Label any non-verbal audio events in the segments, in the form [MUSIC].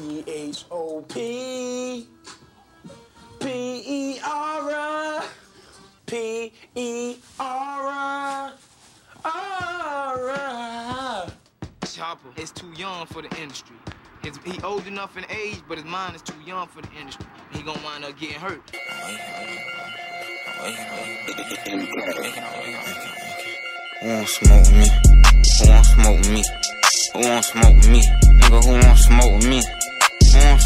C H O P P E R P E R R. Chopper is too young for the industry. His, he old enough in age, but his mind is too young for the industry. He gonna wind up getting hurt. Who won't smoke me? Who won't smoke me? Who won't smoke me? Nigga, who won't smoke me?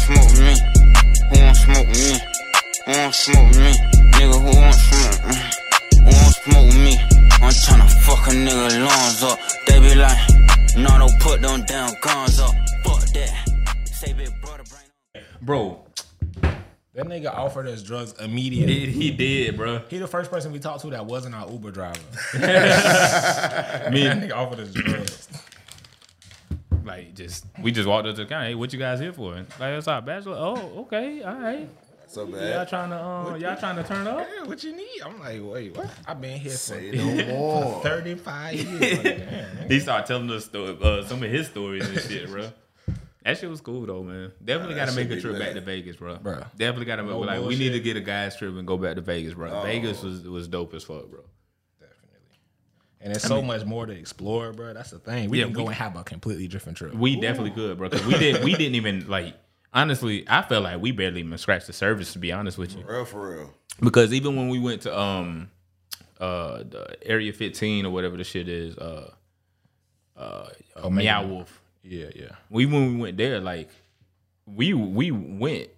Who won't smoke me? Who won't smoke me? Who won't smoke me? Nigga, who won't smoke me? Who won't smoke me? I'm tryna fuck a nigga lungs up. They be like, no, don't put them damn guns up. Fuck that. Say big brother, brain Bro, That nigga offered us drugs immediately. he, he did, bro. He the first person we talked to that wasn't our Uber driver. Me, [LAUGHS] [LAUGHS] that nigga offered us drugs. Like, just we just walked up to the counter. Hey, what you guys here for? Like, what's our bachelor? Oh, okay, all right. So bad. Y'all trying to, uh, y'all trying to turn up? Yeah, what you need? I'm like, wait, what? I've been here for no [LAUGHS] more. 35 [LAUGHS] years. Like, damn, He started telling us story, uh, some of his stories and shit, bro. That shit was cool though, man. Definitely Nah, got to make a trip back to Vegas, bro. Bruh. Definitely got to No like we need to get a guys trip and go back to Vegas, bro. Vegas was was dope as fuck, bro. Definitely. And there's so much more to explore, bro. That's the thing. We Yeah, can go we- and have a completely different trip. We definitely could, bro. Cause we did we didn't even like honestly. I felt like we barely even scratched the surface to be honest with you. Real for real. Because even when we went to um uh the Area 15 or whatever the shit is, uh uh, uh Meow Wolf. yeah, yeah. we when we went there, like we we went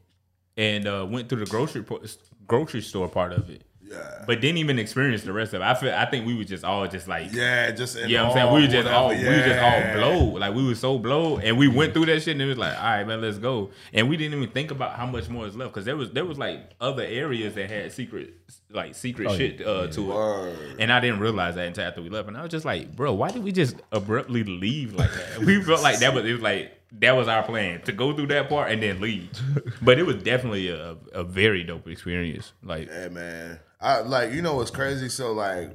and uh went through the grocery po- grocery store part of it, Yeah. but didn't even experience the rest of it. I feel I think we were just all just like. Yeah, just in Yeah, I'm saying we were just all whatever, we were just all blow like we were so blow and we went through that shit and it was like all right man let's go and we didn't even think about how much more is left because there was there was like other areas that had secret like secret shit uh, to it and I didn't realize that until after we left. And I was just like, bro, why did we just abruptly leave like that? [LAUGHS] We felt like that was it was like that was our plan to go through that part and then leave. [LAUGHS] But it was definitely a, a very dope experience. Like Yeah, man. I like you know what's crazy. So like,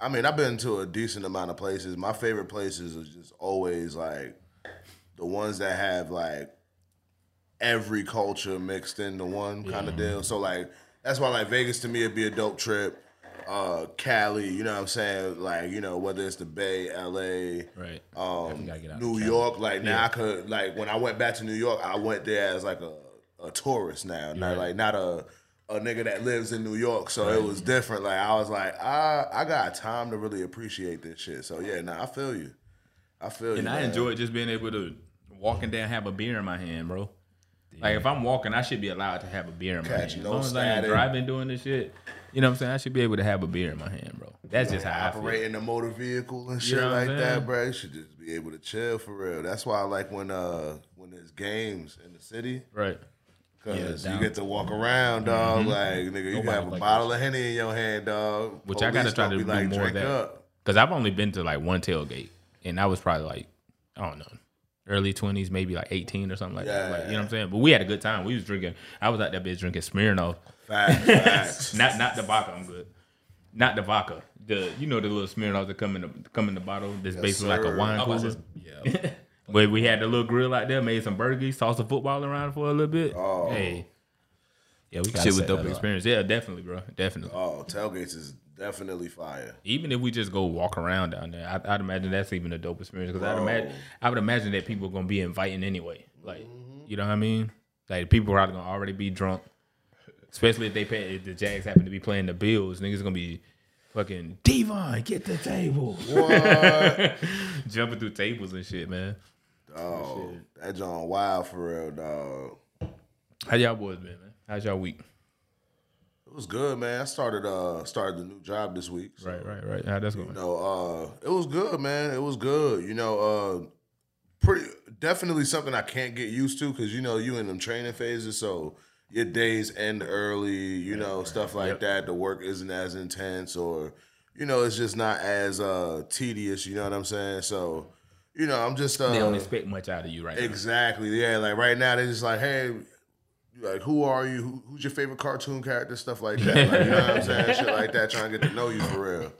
I mean, I've been to a decent amount of places. My favorite places are just always like the ones that have like every culture mixed into one kind of deal. So like, that's why like Vegas to me would be a dope trip. Uh, Cali, you know what I'm saying? Like, you know, whether it's the Bay, LA, right. um, gotta get out New York. Like now, I could like when I went back to New York, I went there as like a, a tourist now, not like not a a nigga that lives in New York. So it was different. Like I was like, I I got time to really appreciate this shit. So yeah, nah, I feel you. I feel you. And I man. enjoyed just being able to walking down and have a beer in my hand, bro. Like if I'm walking, I should be allowed to have a beer in my Catch hand. no as long as I ain't driving doing this shit, you know what I'm saying? I should be able to have a beer in my hand, bro. That's just how I feel. operating a motor vehicle and shit know what I'm like that, bro. You should just be able to chill for real. That's why I like when uh when there's games in the city. Right. Cause down- you get to walk around, dog. Like nigga, you Nobody have a like bottle of henny in your hand, dog. Which I gotta try be do like, more of that. up." Because I've only been to like one tailgate, and that was probably like I don't know, early twenties, maybe like eighteen or something like that. Like, you know what I'm saying? But we had a good time. We was drinking. I was out that bitch drinking Smirnoff. Facts, [LAUGHS] facts. Not not the vodka. I'm good. Not the vodka. The you know the little Smirnoff that come in the come in the bottle. That's basically like a wine oh, I was cooler. just- yeah. [LAUGHS] But we had the little grill out there, made some burgers, tossed a football around for a little bit. Oh. Hey, Yeah, we got shit was dope experience. Yeah, definitely, bro. Definitely. Oh, tailgates is definitely fire. even if we just go walk around down there, I, I'd imagine that's even a dope experience because I'd imagine I would imagine that people are gonna be inviting anyway. Like, mm-hmm. you know what I mean? Like people are gonna already be drunk, especially if they pay if the Jags happen to be playing the Bills. Niggas gonna be fucking Devon, get the table, [LAUGHS] What? [LAUGHS] jumping through tables and shit, man. oh, that John Wild for real, dog. How y'all boys been, man? How's y'all week? It was good, man. I started uh started the new job this week. so, Right, right, right. How that's going? You know, uh, it was good, man. It was good. You know, uh, pretty definitely something I can't get used to because you know you in them training phases, so your days end early. You know, stuff like Yep. that. The work isn't as intense, or you know, it's just not as uh tedious. You know what I'm saying? So, you know, I'm just uh, They don't expect much out of you right now. Exactly. Yeah. Like right now, they're just like, hey, like who are you? Who, who's your favorite cartoon character? Stuff like that. Like, you know what I'm [LAUGHS] saying? Shit like that. Trying to get to know you for real.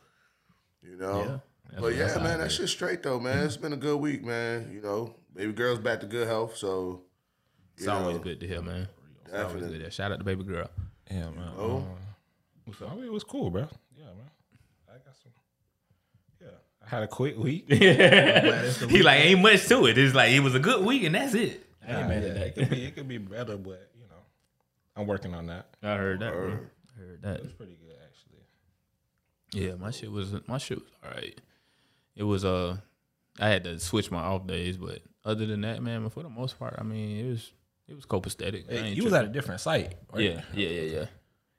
You know. but yeah, man, that shit's straight though, man. It's been a good week, man. You know, baby girl's back to good health, so It's always good to hear, man. It's always good to Shout out to baby girl. Yeah, man. Oh. Um, so, I mean, it was cool, bro. Yeah, man. I got some. Yeah, I had a quick week. [LAUGHS] he like ain't much to it. It's like it was a good week and that's it. I ain't Nah, mad yeah, at that. it could be it could be better, but you know, I'm working on that. I heard that. Bro. Heard that. It's pretty good actually. Yeah, my shit was my shit was all right. It was uh, I had to switch my off days, but other than that, man, for the most part, I mean, it was it was copacetic. Ain't you was at a different site. right? yeah, yeah, yeah, yeah.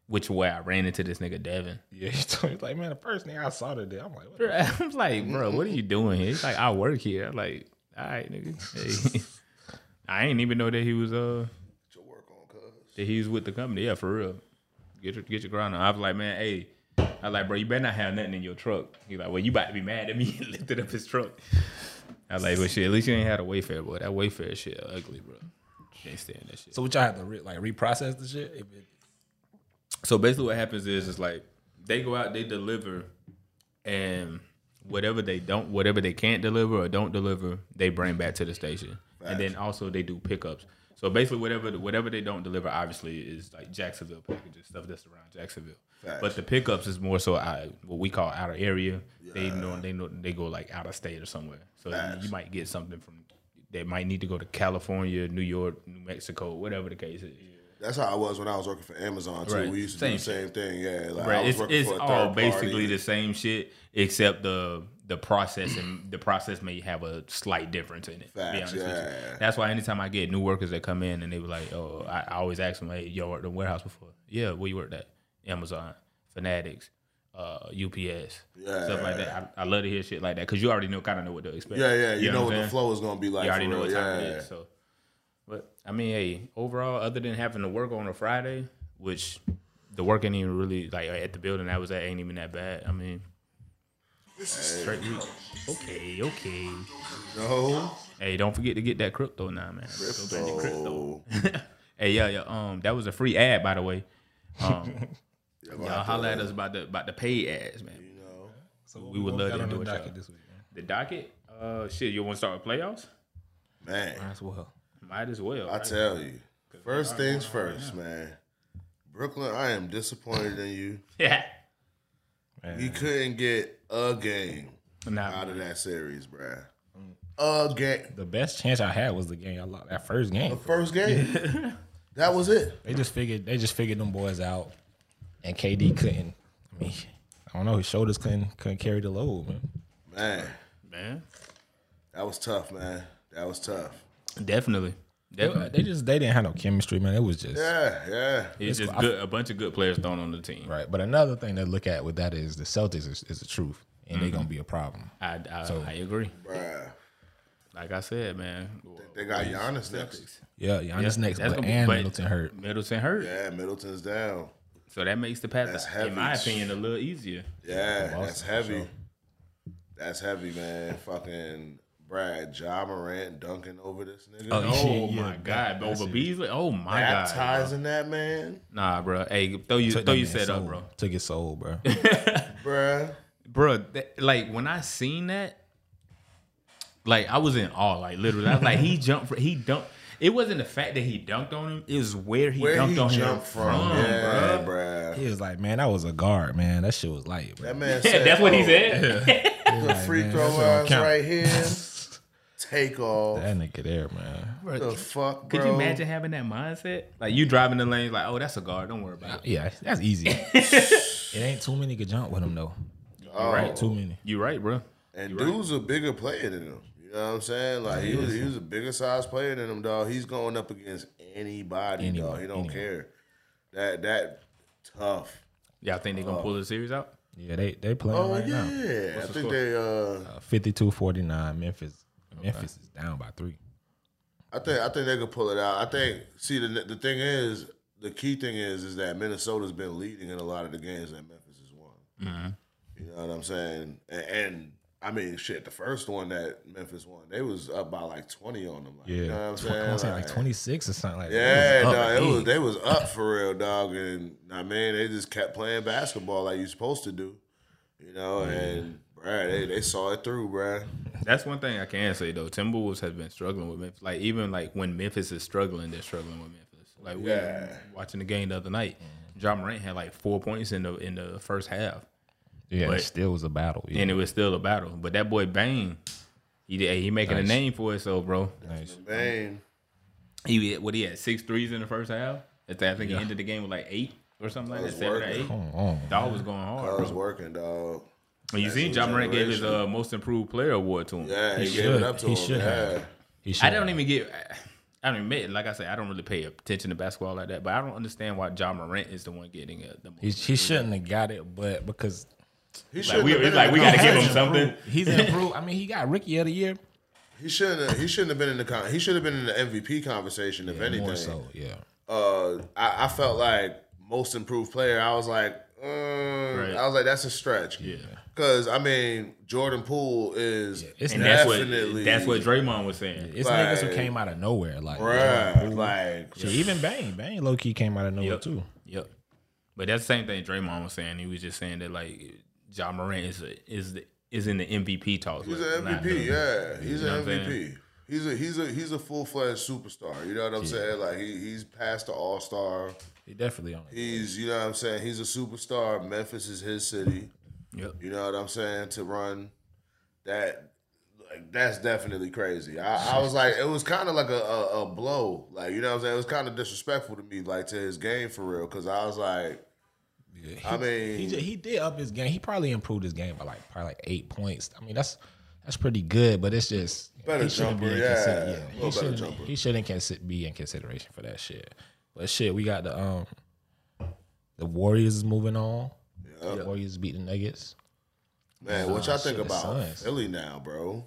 Which way I ran into this nigga Devin. [LAUGHS] Yeah, he told me like, man, the first thing I saw today, I'm like, what [LAUGHS] I'm like, bro, what are you doing here? He's like, I work here. I'm like, all right, nigga. Hey. [LAUGHS] I ain't even know that he was uh Your work on, cuz. that he was with the company. Yeah, for real. Get your get your grind on. I was like, man, hey. I was like, bro, you better not have nothing in your truck. He's like, well, you about to be mad at me. He lifted up his truck. I was like, well, shit, at least you ain't had a Wayfair, boy. That Wayfair shit ugly, bro. Can't stand that shit. So what y'all have to re- like reprocess the shit? If it, So basically, what happens is, it's like they go out, they deliver, and whatever they don't, whatever they can't deliver or don't deliver, they bring back to the station, and then also they do pickups. So basically, whatever whatever they don't deliver, obviously, is like Jacksonville packages, stuff that's around Jacksonville. Facts. But the pickups is more so out, what we call outer area. They know they know they go like out of state or somewhere. So Facts. you might get something from. They might need to go to California, New York, New Mexico, whatever the case is. That's how I was when I was working for Amazon too. Right. We used to Same do the same thing. Yeah, like I Right, was it's, it's all basically party. the same shit, except the the process and the process may have a slight difference in it. Facts, honest with you. yeah. That's why anytime I get new workers that come in and they were like, "Oh," I, I always ask them, "Hey, y'all worked in the warehouse before?" Yeah, where you worked at? Amazon, Fanatics, uh, UPS, stuff like that. I, I love to hear shit like that because you already know, kind of know what to expect. Yeah, yeah. You, know, what I'm the flow is gonna be like. you already know what time yeah. it is. So, but I mean, hey, overall, other than having to work on a Friday, which the work ain't even really like at the building I was at ain't even that bad. I mean, straight week. Okay, okay. No, Hey, don't forget to get that crypto now, man. Go back to crypto. [LAUGHS] Hey, yeah, yeah. Um, that was a free ad, by the way. Um, yeah, [LAUGHS] y'all holler at us about the about the paid ads, man. You know, so We would love to do the it, docket this week, man. The docket, uh, shit. You want to start with playoffs? man. Might as well. Might as well. I right? tell you, first things first, man. Brooklyn, I am disappointed in you. Yeah. [LAUGHS] You couldn't get a game Nah, out of that series, bruh. A game. The best chance I had was the game I lost. That first game. The first game. [LAUGHS] that was it. They just figured they just figured them boys out, and KD couldn't. I mean, I don't know. His shoulders couldn't couldn't carry the load, man. Man, man. that was tough, man. That was tough. Definitely. Definitely. They just they didn't have no chemistry, man. It was just Yeah, yeah. It's just good, a bunch of good players thrown on the team. right. But another thing to look at with that is the Celtics is, is the truth, and they're mm-hmm. gonna be a problem. I, I, So- I agree. Bruh. Like I said, man. They got Giannis next. Yeah, Giannis next, that's but gonna be- and but Middleton hurt. Middleton hurt. Yeah, Middleton's down. So that makes the path, That's in my opinion, a little easier. Yeah, Boston, that's heavy. sure. That's heavy, man. Fucking Brad, Ja Morant dunking over this nigga. Oh, yeah, oh, my that- god, that's over it. Beasley. Oh my god, bro. Baptizing that man, Nah, bro. Hey, throw you, Took throw you man's set up, bro. Took his soul, bro. [LAUGHS] bro, Bro, that, like when I seen that, like I was in awe. Like literally, I was like, he [LAUGHS] jumped. For, he dunked. It wasn't the fact that he dunked on him. It was where he Where dunked he on him jumped from? yeah, bruh. he was like, man, that was a guard, man. That shit was light, bro. That man Yeah, [LAUGHS] said, that's what he "Oh, said. [LAUGHS] The free man, throw that lines right here. [LAUGHS] Take off. That nigga there, man. What the fuck, bro? Could you imagine having that mindset? Like you driving the lane, like, oh, that's a guard. Don't worry about it. Yeah, that's easy. it ain't too many could jump with him though. Oh, Right, too many. You right, bro. And dude's a bigger player than him. You know what I'm saying? Like he was, he was a bigger size player than him, dog. He's going up against anybody, dog. He don't anyone. care. That that tough. Y'all think they're gonna pull the series out? Yeah, they they playing Oh right yeah, now. I the think score? they. uh Uh, 52-49, Memphis. Memphis is down by three. I think I think they could pull it out. I think. See, the the thing is, the key thing is, is that Minnesota's been leading in a lot of the games that Memphis has won. You know what I'm saying? And, and I mean, shit, the first one that Memphis won, they was up by like 20 on them. Like, Yeah, you know what I'm saying? I wanna like Like, twenty six or something like Yeah, that. no, up it was they was up for real, dog. And I mean, they just kept playing basketball like you're supposed to do, you know. And bruh, Bruh, they, they saw it through, bruh. That's one thing I can say though. Timberwolves has been struggling with Memphis. Like even like when Memphis is struggling, they're struggling with Memphis. Like we Yeah. watching the game the other night. John Morant had like four points in the in the first half, Yeah, But- it still was a battle. Yeah. and it was still a battle. But that boy Bane, he did- he making Nice. a name for himself, bro. nice. Man, He had- what he had six threes in the first half. I think I think he ended the game with like eight or something like that, was seven or working. eight. Come on. Dog was going hard. I was working, dog. When you That's seen John Morant gave his generation. uh, most improved player award to him. Yeah, he, He gave should. it up to He him. should yeah. have. He should I don't have. even get. I don't admit, like I said, I don't really pay attention to basketball like that. But I don't understand why John Morant is the one getting it. The most. He, he shouldn't have got it, but because He like shouldn't we, have been it's like in we got to give him something. he's improved. I mean, he got rookie of the year. He shouldn't. Have, he shouldn't have been in the. Con- he should have been in the MVP conversation. If anything, More so, yeah. uh, I, I felt like most improved player. I was like, uh, I was like, that's a stretch. Yeah. Because I mean, Jordan Poole is It's And that's what definitely that's what Draymond was saying. It's niggas who came out of nowhere. Like, Bruh, like Shit, even Bane, Bane low key came out of nowhere Yep. too. Yep. But that's the same thing Draymond was saying. He was just saying that like John Morant is a, is the, is in the MVP talks. he's an MVP. Yeah, he's know an MVP. He's a he's a he's a full fledged superstar. You know what I'm saying? Like he, he's past the All Star. He definitely on it. He's you know what I'm saying. He's a superstar. Memphis is his city. Yep. You know what I'm saying? To run that, like that's definitely crazy. I, I was like, it was kind of like a, a, a blow. Like you know what I'm saying? It was kind of disrespectful to me, like to his game for real. Because I was like, He, I mean- he, ju- he did up his game. He probably improved his game by like probably like eight points. I mean, that's that's pretty good, but it's just Better he shouldn't jumper, in yeah. consider- yeah. He better shouldn't. jumper. He shouldn't consi- be in consideration for that shit. But shit, we got the um the Warriors is moving on. The Warriors beat the Nuggets man, what y'all think shit, the about Suns. Philly now, bro?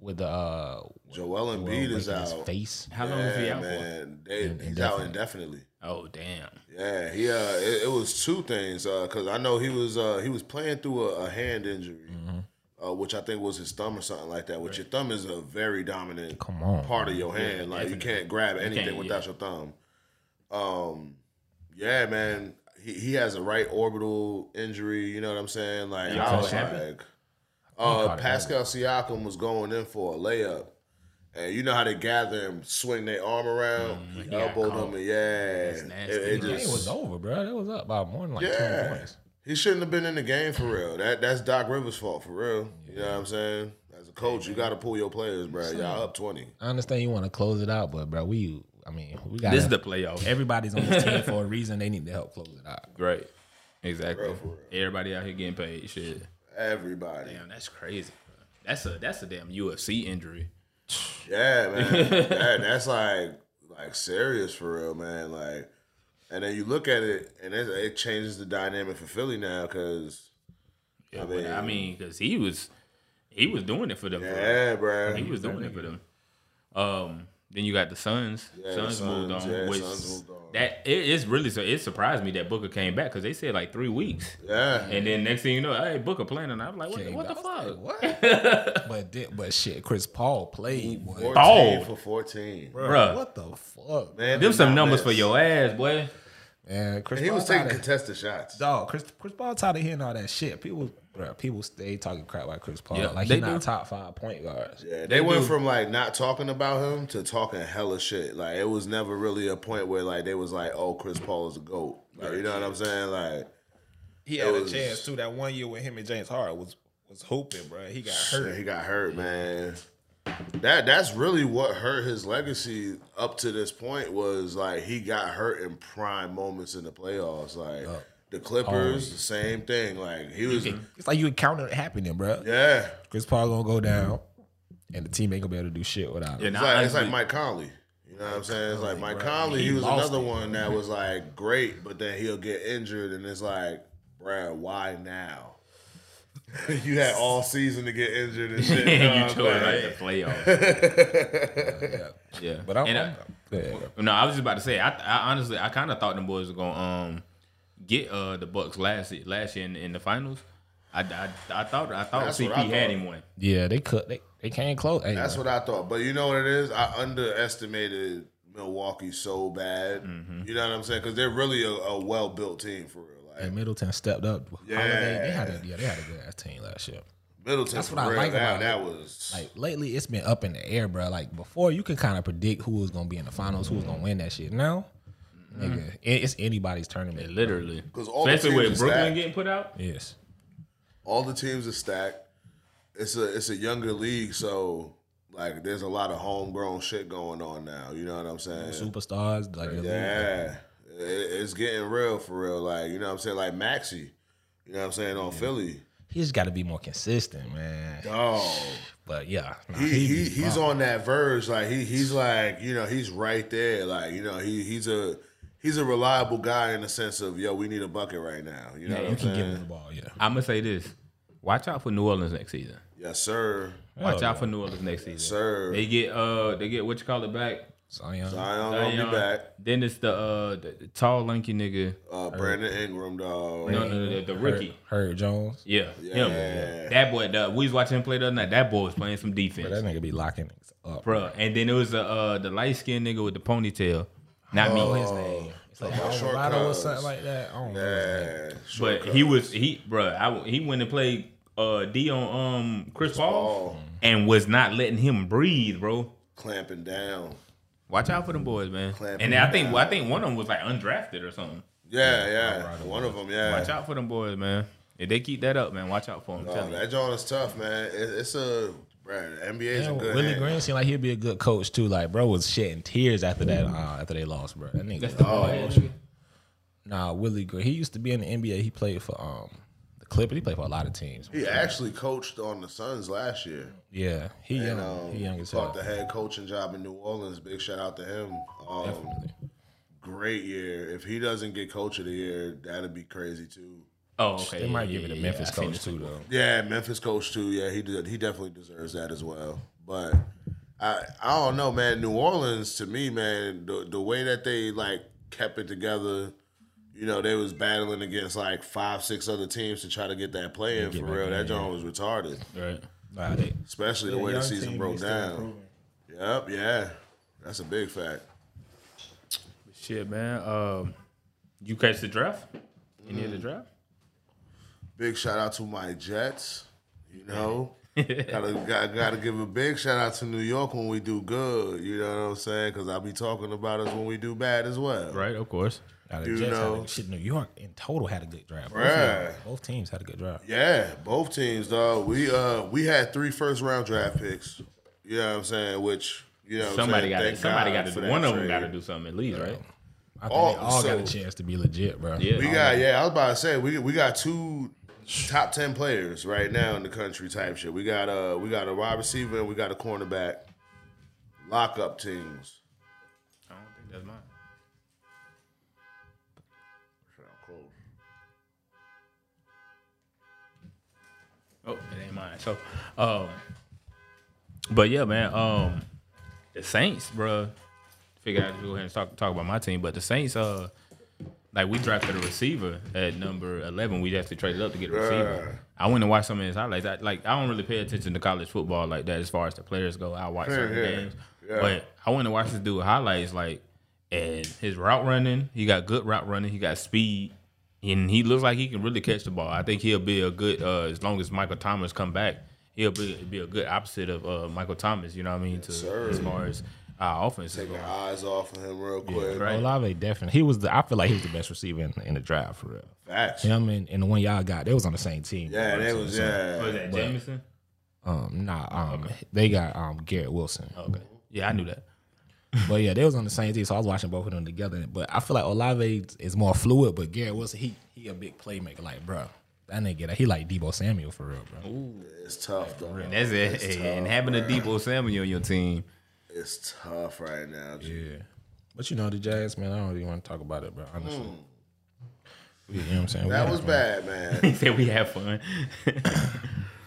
with the uh Joel Embiid breaking is his out. face. How long is he Yeah, out for? they, In- he's out indefinitely. Oh damn. Yeah, he uh, it, it was two things because I know he was uh, he was playing through a, a hand injury, Mm-hmm. uh, which I think was his thumb or something like that. Which your thumb is a very dominant Come on, part of your hand. like you can't grab anything can't, without yeah. your thumb. Um, yeah, man, he, he has a right orbital injury. You know what I'm saying? Like Yeah, I was like, uh, Pascal Siakam was going in for a layup. And you know how they gather and swing their arm around, he Mm, got elbowed him, and yeah, That's it, it The game was over, bro. It was up by more than like yeah. twenty points. He shouldn't have been in the game for real. That that's Doc Rivers' fault for real. You know what I'm saying? As a coach, you got to pull your players, bro. Y'all up twenty. I understand you want to close it out, but bro, we I mean we got This is the playoff. everybody's on this team for a reason. They need to help close it out. Right. Exactly. Real for real. Everybody out here getting paid. Shit. Everybody. Damn, that's crazy. Bro. That's a that's a damn UFC injury. Yeah, man. [LAUGHS] that, that's like like serious for real, man. Like, and then you look at it, and it, it changes the dynamic for Philly now because Yeah, I but I mean- mean, because he was he was doing it for them. yeah, bro. He was doing it for them. Um, then you got the Suns. Yeah, the Suns moved on. yeah, which Suns moved on. That it is really so. It surprised me that Booker came back because they said like three weeks, Yeah, and then next thing you know, hey Booker playing, and I'm like, what, what the back. I was fuck, like, what? [LAUGHS] but di- but shit, Chris Paul played, boy. 14 Oh. for fourteen. Bruh. What the fuck, Man, Them some numbers miss. for your ass, boy. man? Chris And he Paul was taking contested shots. dog. Chris Chris Paul tired of hearing all that shit. People, bro, people stay talking crap about Chris Paul. Yeah, like they he's not do. top five point guards. Yeah, they, They went do. from like not talking about him to talking hella shit. Like it was never really a point where like they was like, "Oh, Chris Paul is a goat." Like you know what I'm saying? Like He had a chance, too. That one year with him and James Harden was was hooping, bro. He got shit, he got hurt, man. That that's really what hurt his legacy up to this point was like he got hurt in prime moments in the playoffs. Like the Clippers, the same thing. Like he was, It's like you encounter it happening, bro. yeah. Chris Paul gonna go down, and the team ain't gonna be able to do shit without him. And It's I like, it's like honestly- Mike Conley. You know what I'm saying? It's like Mike Conley. He He was another it. one that was like great, but then he'll get injured, and it's like, bruh, why now? [LAUGHS] you had all season to get injured and shit. [LAUGHS] You know you what I'm chose saying? like the playoffs. [LAUGHS] yeah, But I'm, And I- I'm yeah. No, I was just about to say. I, I honestly, I kind of thought the boys were gonna um get uh the Bucks last last year in, in the finals. I, I, I thought I thought That's CP what I had him one. yeah, they could they they can't close. Hey, That's bro. what I thought. But you know what it is? I underestimated Milwaukee so bad. Mm-hmm. You know what I'm saying? Because they're really a, a well built team for real. Like, And Middleton stepped up. Yeah. Holiday, they had a yeah, they had a good ass team last year. Middleton. That's for what I like that, about that it. was Like lately, it's been up in the air, bro. Like before, you can kind of predict who was gonna be in the finals, who was gonna win that shit. Now, Mm-hmm. nigga, it- it's anybody's tournament. Literally. 'Cause all the Especially teams with is Brooklyn stacked. getting put out. Yes, all the teams are stacked. It's a it's a younger league, so like there's a lot of homegrown shit going on now. You know what I'm saying? superstars like the league. Yeah, It- it's getting real for real. Like you know what I'm saying? Like Maxey, you know what I'm saying on Philly. He's got to be more consistent, man. Oh, But yeah, nah, he, he he be he's bomb. on that verge. Like he he's like you know he's right there. Like you know he he's a he's a reliable guy in the sense of yo we need a bucket right now. You know Yeah, what you I'm can give him the ball. Yeah, I'm gonna say this: watch out for New Orleans next season. Yes sir. Watch out for New Orleans next season. Sir. They get uh they get what you call it back. Zion. Zion gonna Zion. be back. Then it's the uh the, the tall lanky nigga. Uh, Brandon Ingram dog. No, no, no, the, the rookie. Herb Jones. Yeah, Yeah. him. That boy. The, we was watching him play the other night. That boy was playing some defense, But that nigga be locking niggas up. bro. And then it was the uh the light skinned nigga with the ponytail. Not Oh, me. his name. It's like Oh, short Alvarado or something like that. I don't know. his name. Yeah, But he was he, bro. I, he went and played uh D on um Chris Paul Paul. and was not letting him breathe, bro. clamping down. Watch out for them boys, man. Clamping and I think down. I think one of them was like undrafted or something. Yeah, yeah. One of them, yeah. Watch out for them boys, man. If they keep that up, man, watch out for them. Oh, Tell you. that joint is tough, man. It, it's a bruh, the NBA's Yeah, a good Willie hand. Green seemed like he'd be a good coach too. Like, bro was shedding tears after that. Uh, after they lost, bro. That nigga. That's the Oh, ball. Nah, Willie Green. He used to be in the NBA. He played for um the Clippers. He played for a lot of teams. He actually coached on the Suns last year. Yeah, he young. And um, he young as caught hell. the head coaching job in New Orleans. Big shout out to him. Um, Definitely. great year. If he doesn't get coach of the year, that'd be crazy too. Oh, okay. They might Yeah, give it a yeah, Memphis yeah, coach too, though. Yeah, Memphis coach too. Yeah, he did. He definitely deserves that as well. But I I don't know, man. New Orleans to me, man, the the way that they like kept it together. You know, they was battling against like five, six other teams to try to get that play in for real. in, That joint was retarded, Right. Nah, they, especially the way the season broke down. Yep, yeah, that's a big fact. Shit, man. Um, you catch the draft? Any of the draft? Big shout out to my Jets. You know, [LAUGHS] gotta got, gotta give a big shout out to New York when we do good. You know what I'm saying? Because I'll be talking about us when we do bad as well. Right, of course. the You Jets know. had a, shit. New York in total had a good draft. Both, Right. both teams had a good draft. Yeah, both teams, dog. We uh we had three first round draft picks. You know what I'm saying? Which you know, Somebody got to. Somebody got to. do One of them got to do something at least, right? I think they all got a chance to be legit, bro. Yeah. We got yeah. I was about to say we we got two top ten players right now in the country type shit. We got uh we got a wide receiver and we got a cornerback. Lockup teams. I don't think that's mine. Oh, it ain't mine. So, um, but yeah, man. Um, the Saints, bro. Figure out to go ahead and talk talk about my team, but the Saints, uh, like we drafted a receiver at number eleven. We actually traded up to get a receiver. I went and watched some of his highlights. I, like I don't really pay attention to college football like that as far as the players go. I watch certain yeah. games, Yeah. but I went and watched this dude highlights like, and his route running. He got good route running. He got speed and he looks like he can really catch the ball. I think he'll be a good uh, as long as Michael Thomas come back. He'll be be a good opposite of uh, Michael Thomas. You know what I mean? to sir. as far as our offense is Take going. your eyes off of him real quick. right. Olave definitely. He was the. I feel like he was the best receiver in, in the draft for real. Facts. You know what I mean? And the one y'all got, they was on the same team. Yeah, they was Was yeah. that Jameson? Um, nah. Um, they got um Garrett Wilson. Okay. Yeah, I knew that. [LAUGHS] But yeah, they was on the same team, so I was watching both of them together. But I feel like Olave is more fluid, but Garrett Wilson, he he a big playmaker. Like, bro, that nigga, he like Deebo Samuel for real, bro. Ooh, It's tough though. And that's it. It's Hey, and tough, having a. Deebo Samuel on your team. It's tough right now. G. Yeah. But you know the Jags, man, I don't even want to talk about it, bro. Honestly. Hmm. You know what I'm saying? We That had was fun. bad, [LAUGHS] man. He said we have fun. [COUGHS]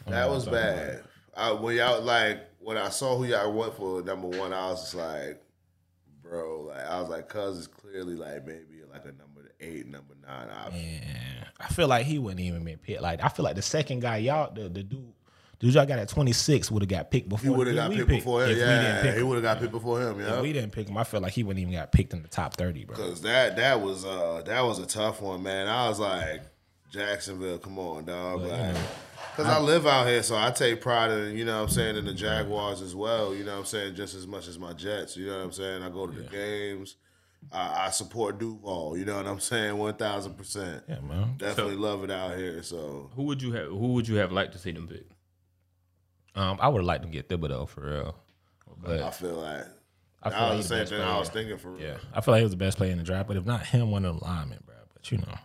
That was bad. I, when y'all like when I saw who y'all went for number one, I was just like, bro, like I was like, cuz it's clearly like maybe like a number eight, number nine option. Yeah. I feel like he wouldn't even been picked. Like I feel like the second guy, y'all, the, the dude, dude y'all got at 26 would have got picked before him. He would have got picked picked. before him. If we didn't Yeah, pick he would have got picked before him. If we didn't pick him, I feel like he wouldn't even got picked in the top 30, bro. because that that was uh that was a tough one, man. I was like, Jacksonville. Come on, dog. Like, Cause I live out here, so I take pride in, you know what I'm saying, in the Jaguars as well, you know what I'm saying, just as much as my Jets, you know what I'm saying? I go to the games. I, I support Duval, you know what I'm saying? One thousand percent. Yeah, man. Definitely love it out here. So Who would you have? Who would you have liked to see them pick? Um, I would have liked to get Thibodeaux for real, but I but feel like I feel I like was he's the the same best thing I was thinking for real. Yeah, I feel like he was the best player in the draft. But if not him, one of the linemen, bro. But you know,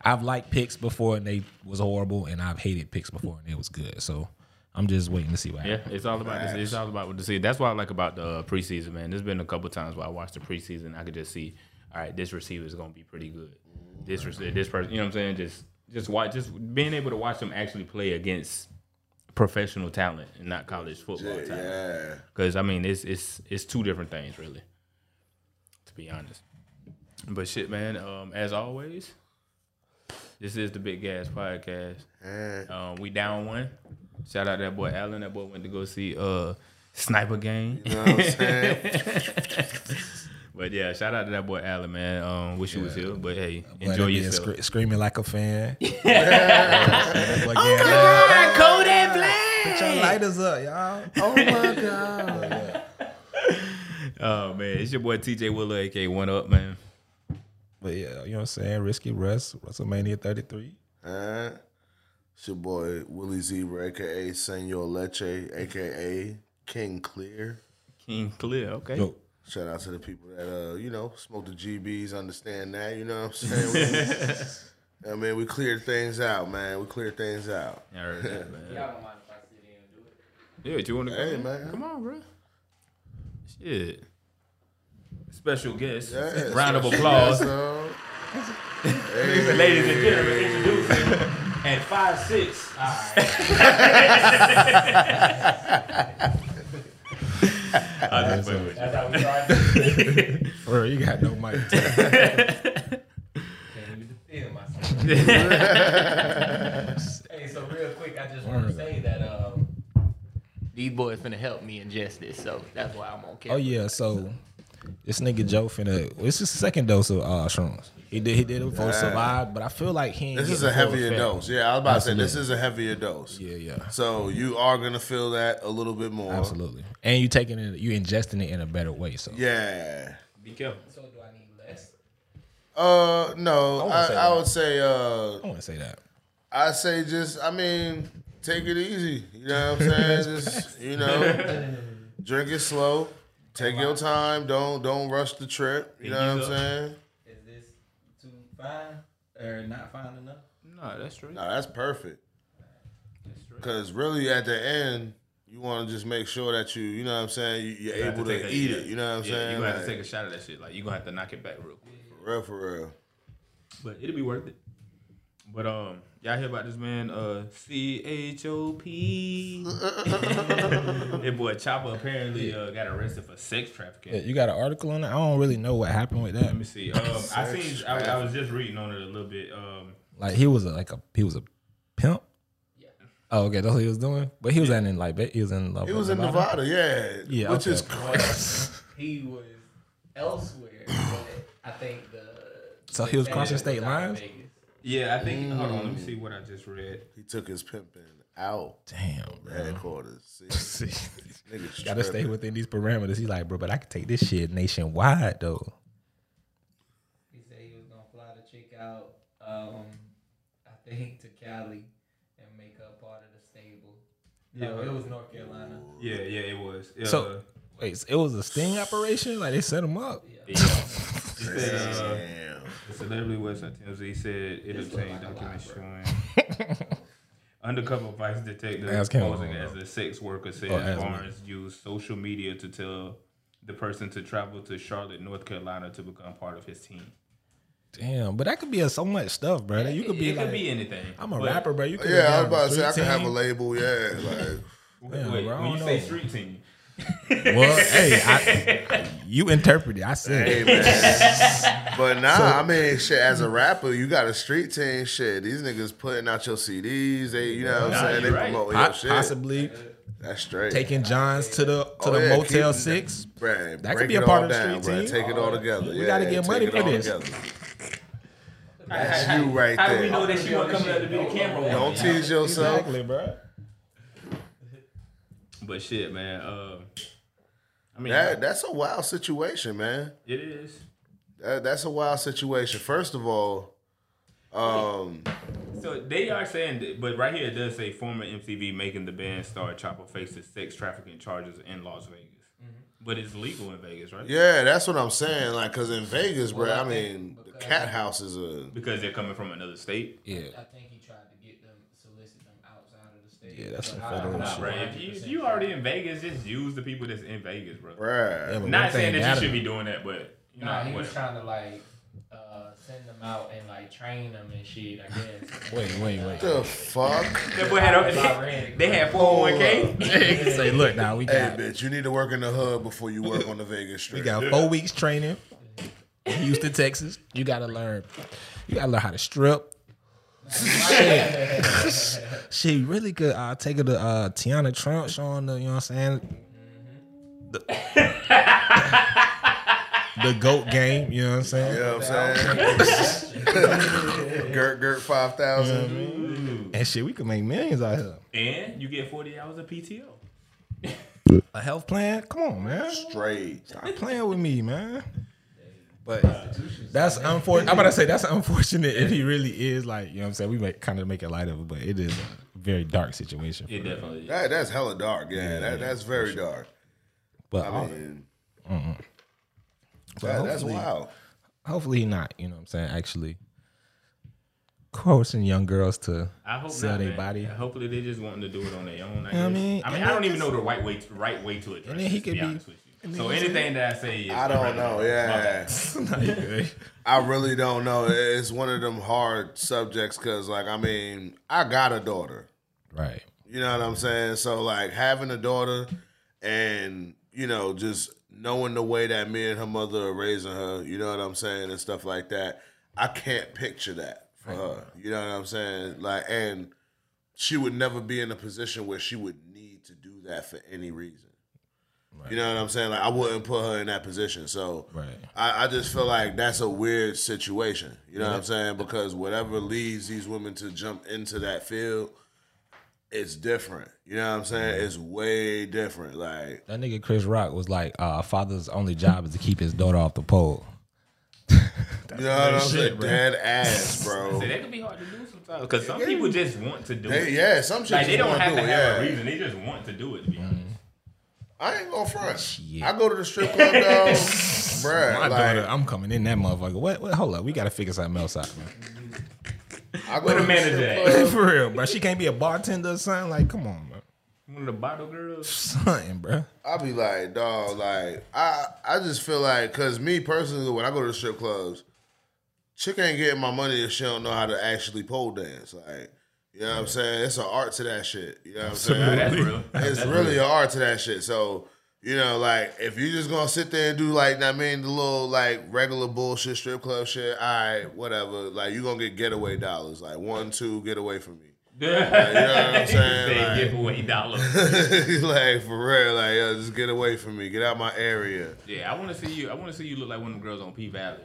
I've liked picks before and they was horrible, and I've hated picks before and it was good. So I'm just waiting to see what Yeah, happens. it's all about this. It's all about what to see. That's what I like about the preseason, man. There's been a couple times where I watched the preseason, I could just see, all right, this receiver is gonna be pretty good. This rec- this person, you know what I'm saying? Just just watch, just being able to watch them actually play against professional talent and not college football talent. Yeah. Because I mean, it's it's it's two different things, really. To be honest. But shit, man. Um, as always, this is the Big Gas Podcast. Um, we down one. Shout out to that boy Allen. That boy went to go see uh Sniper Gang. You know what I'm saying? [LAUGHS] But yeah, shout out to that boy Allen, man. Um, wish he was here, but hey, enjoy that yourself. scre- screaming like a fan. That boy getting loud. Kodak Black. Put your lighters up, y'all. oh my God. [LAUGHS] Oh man, it's your boy TJ Willer, aka One Up, man. But yeah, you know what I'm saying? Risky Russ, WrestleMania 33. Uh, it's your boy Willie Zebra, aka Senor Leche, aka King Clear. King Clear, okay. Yo, Shout out to the people that uh, you know, smoke the GBs, understand that, you know what I'm saying? [LAUGHS] I mean, we cleared things out, man. We cleared things out. I heard that, man. Yeah, do you want to go? Hey, man. Come on, bro. Shit. Special guest. Yeah, Round of applause. guest, [LAUGHS] uh, Ladies and gentlemen, introducing at five six. I [LAUGHS] just fucking with you. [LAUGHS] bro, you got no mic. Hey, so real quick, I just want to say that um, these boys finna help me ingest this, so that's why I'm on camera. Oh yeah, so this nigga Joe finna. It's his second dose of uh, shrooms. He did. He did it before survive, but I feel like he. Ain't This is a heavier dose. Yeah, I was about to say this is a heavier dose. Yeah, yeah, So you are gonna feel that a little bit more. absolutely. And you taking it, you ingesting it in a better way. So Yeah. Be careful. So do I need less? Uh, no, wouldn't I, say I would say, uh, I want to say that. I say just, I mean, take it easy. You know what I'm saying? [LAUGHS] just, you know, drink it slow. Take your time. Don't don't rush the trip. You know what I'm saying? Is this too fine or not fine enough? No, that's true. No, that's perfect. Because really, at the end, you want to just make sure that you, you know what I'm saying, you, you're You able to, take a- eat yeah. it. You know what I'm yeah, saying? You're gonna have to take a shot of that shit. Like you're gonna have to knock it back real quick. for real, for real. But it'll be worth it. But um, y'all hear about this man? Uh, C H O P. [LAUGHS] That boy Chopper apparently uh, got arrested for sex trafficking. Yeah, you got an article on that? I don't really know what happened with that. Let me see. Um, I seen. I, I was just reading on it a little bit. Um, Like he was a, like a he was a pimp. Yeah. Oh, okay, that's what he was doing. But he was in like he was in. He was in Nevada, yeah. Yeah, Which is crazy. [LAUGHS] He was elsewhere, but I think the. So he was crossing state lines? Vegas. Yeah, I think. Hold on, let me see what I just read. He took his pimping out Damn, the bro. headquarters. [LAUGHS] See, See, niggas gotta stay within these parameters. He's like, bro, but I can take this shit nationwide though. He said he was gonna fly the chick out, um, I think to Cali and make her part of the stable. No, it was North Carolina. Yeah, yeah, it was. Yeah, So- Wait, it was a sting operation? Like they set him up? Yeah. It [LAUGHS] said, Damn. The celebrity website TMZ said it obtained documents showing undercover vice detective Ask posing as a sex worker said Oh, ask me. Barnes used social media to tell the person to travel to Charlotte, North Carolina to become part of his team. Damn, but that could be a, so much stuff, bro. You could be it like, could be anything. I'm a But- rapper, bro. You could Yeah, I was about to say I could have a label. Yeah, like Wait, Yeah, wait, bro, when you don't say street team, [LAUGHS] Well, hey, I, you interpret it. I said hey man. [LAUGHS] but nah, I mean, shit. As a rapper, you got a street team. Shit, these niggas putting out your CDs. They, you know what I'm Nah, saying? They right. promote Po- your shit. possibly That's straight. taking Johns to the to Oh, the yeah, Motel keep- Six. Bruh, That could be a part of the down, street bruh. team. Take it all together. We Yeah, gotta get money for this. together. That's you right How do we there. know that she wasn't coming up to be the camera woman? Don't tease yourself. Exactly, bro. But shit, man. Uh, I mean, That that's a wild situation, man. it is. That, that's a wild situation. First of all, um, So they are saying, that, but right here it does say former MTV making the band star Chopper faces sex trafficking charges in Las Vegas. But it's legal in Vegas, right? yeah, that's what I'm saying. Like, cause in Vegas, bro, Well, I I think mean, the cat house is a Because they're coming from another state. Yeah. I think he tried to get them, solicit them outside of the state. Yeah, that's But some I- I'm federal not shit. Bro, if you, if you already in Vegas, just use the people that's in Vegas, bro. bruh. Yeah, Not saying that you should be doing that, but you know, Nah, he was trying to like uh, send them out and like train them and shit. I guess. [LAUGHS] Wait, wait, wait. What the fuck? That boy had a, Already, they, [LAUGHS] they had 401k. [LAUGHS] Say, look, now we Hey, bitch, you need to work in the hub before you work on the Vegas Strip. we Strip. got four weeks training. in Houston, Texas. You gotta learn. You gotta learn how to strip. Shit, [LAUGHS] she really could uh, take her to uh, Tiana Trump showing the, you know what I'm saying? The, the goat game, you know what I'm saying? You know what I'm saying? [LAUGHS] Gert Gert 5000. And shit, we could make millions out here. and you get 40 hours of PTO. A health plan? Come on, man. Straight. Stop playing with me, man. But that's unfortunate. I'm about to say that's unfortunate if he really is like, you know what I'm saying? We make kind of make it light of it, but it is a very dark situation. It definitely is. That, that's hella dark. Yeah, that, that's very dark. But I mean, but that, that's hopefully- wild. hopefully not, you know what I'm saying, actually coercing young girls to I hope sell not, their body. Hopefully they just wanting to do it on their own. I, know what I mean? I mean, I don't even know the right way, to, right way to address. And then he this, to could be be- honest with you. and So anything that I say is I don't know. Yeah, [LAUGHS] [LAUGHS] I really don't know. It's one of them hard subjects because, like, I mean, I got a daughter. right. You know what I'm saying? So, like, having a daughter and, you know, just knowing the way that me and her mother are raising her, you know what I'm saying, and stuff like that, I can't picture that for her. You know what I'm saying? Like, and she would never be in a position where she would need to do that for any reason. You know what I'm saying? Like, I wouldn't put her in that position. So, Right. I, I just feel like that's a weird situation. You know what I'm saying? Because whatever leads these women to jump into that field, it's different. You know what I'm saying? It's way different. Like, That nigga Chris Rock was like, uh, father's only job is to keep his daughter off the pole. [LAUGHS] you know what I'm shit, saying? bro. Dead ass, bro. [LAUGHS] So that can be hard to do sometimes because some people just want to do They, it. yeah, some shit Like they just don't wanna have do to it, have a yeah. reason. They just want to do it. To be honest. I ain't gonna front. Shit. I go to the strip club, though, [LAUGHS] bruh. My like, daughter, I'm coming in that motherfucker. What? what hold up, we gotta figure something else out, man. I go Where to the the manager strip at? club. [LAUGHS] For real, bro. She can't be a bartender or something. Like, come on, man. One of the bottle girls. Something, bro. I'll be like, dog, like I I just feel like, cause me personally, when I go to the strip clubs, chick ain't getting my money if she don't know how to actually pole dance. Like, you know what I'm saying? It's an art to that shit. You know what I'm saying? Nah, that's real. it's That's really real. an art to that shit. So, you know, like if you just gonna sit there and do like I mean the little like regular bullshit strip club shit, all right, whatever. Like you gonna get getaway dollars, like one, two, get away from me. [LAUGHS] you know what I'm saying? They Like- give away dollars. [LAUGHS] like for real, like yo, just get away from me, get out my area. Yeah, I want to see you. I want to see you look like one of the girls on P Valley.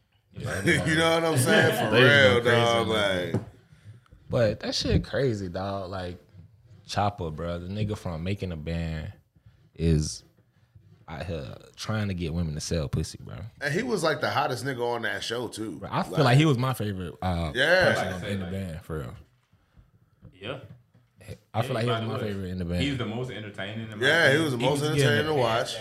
[LAUGHS] you know what I'm saying? For real, dog. Like, But that shit crazy, dog. Like Chopper, bro, the nigga from making a band is out here trying to get women to sell pussy, bro. and he was like the hottest nigga on that show too. Bro, I feel like, he was my favorite uh, Yeah. person in the said, band, for real. Yeah. I feel like he was my way, favorite in the band. He's the most entertaining. in my yeah, he was the most was getting entertaining to it. watch.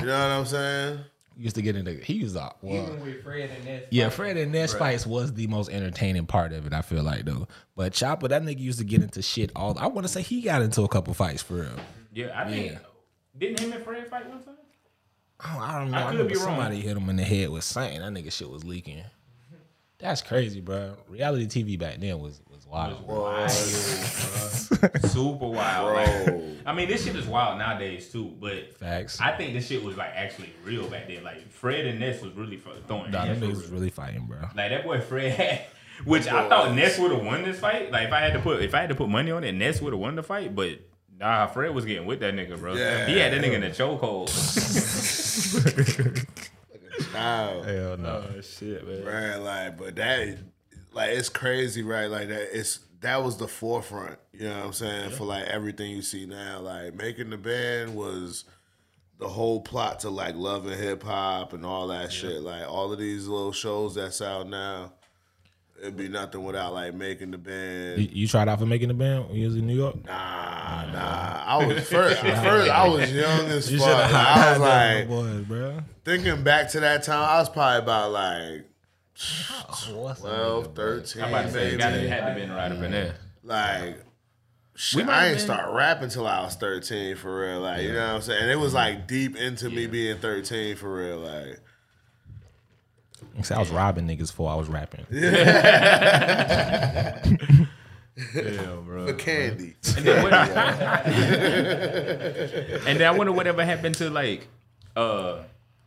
You know what I'm saying? He used to get into he was uh, well, Even with Fred and Ness. Yeah, Fred and Ness fights was the most entertaining part of it. I feel like though, but Chopper, that nigga used to get into shit all. I want to say he got into a couple fights for real. Yeah, I think. Yeah. Didn't him and Fred fight one time? Oh, I don't know. I I, could remember be wrong. somebody hit him in the head with something. That nigga shit was leaking. That's crazy, bro. Reality TV back then was was wild. [LAUGHS] Wild, bro. Super wild. Like, I mean, this shit is wild nowadays too, but Facts. I think this shit was like actually real back then. Like Fred and Ness was really throwing Nah, hands them niggas was real. really fighting, bro. Like that boy Fred had, [LAUGHS] which I thought Ness would have won this fight. Like if I had to put if I had to put money on it, Ness would have won the fight. But nah, Fred was getting with that nigga, bro. Yeah. He had that nigga in the chokehold. [LAUGHS] out. Hell no. Oh shit, man. Right, like, but that, like, it's crazy, right? Like that, it's that was the forefront. You know what I'm saying for like everything you see now. Like making the band was the whole plot to like love and hip hop and all that shit. Like all of these little shows that's out now, it'd be nothing without like making the band. You, you tried out for making the band when you was in New York? Nah, nah. I was first. first, I was young as You fuck. Like, I was like boys, bro. thinking back to that time. I was probably about like What's 12, 13, I'm about to say, maybe. it gotta had to been right up in there. like shit, might I have ain't been- start rapping till I was 13 for real. Like, you know what I'm saying? And it was mm-hmm. like deep into me being 13 for real. Like, See, I was robbing niggas before I was rapping. [LAUGHS] Yeah, bro. for candy. And then, what, [LAUGHS] [LAUGHS] and then I wonder whatever happened to like uh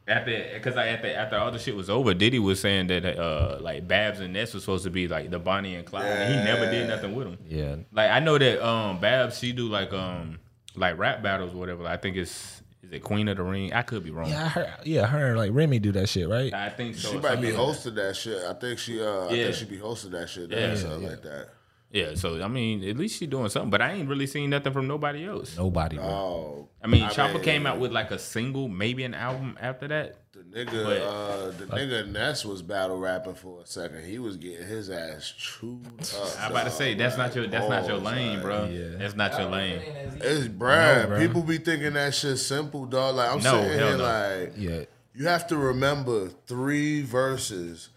after because I after after all the shit was over, Diddy was saying that uh like Babs and Ness was supposed to be like the Bonnie and Clyde, and he never did nothing with them. Yeah. Like I know that um Babs she do like um like rap battles or whatever. I think it's is it Queen of the Ring? I could be wrong. Yeah, I heard. Yeah, her and, like Remy do that shit, right? I think so. She might be something. hosting that shit. I think she uh I Yeah. think she be hosting that shit. Yeah. Yeah, something like that. Yeah, so I mean, at least she doing something, but I ain't really seen nothing from nobody else. Nobody, bro. Oh, I mean, Chopper came out with like a single, maybe an album after that. the nigga, But- uh, the nigga Ness was battle rapping for a second. He was getting his ass chewed up. [LAUGHS] I'm about to say that's not your that's not your balls, lane, like, bro. Yeah. That's not your lane. It's Brad. No, bruh. People be thinking that shit simple, dog. Like I'm No, sitting hell here no. like Yeah. you have to remember three verses,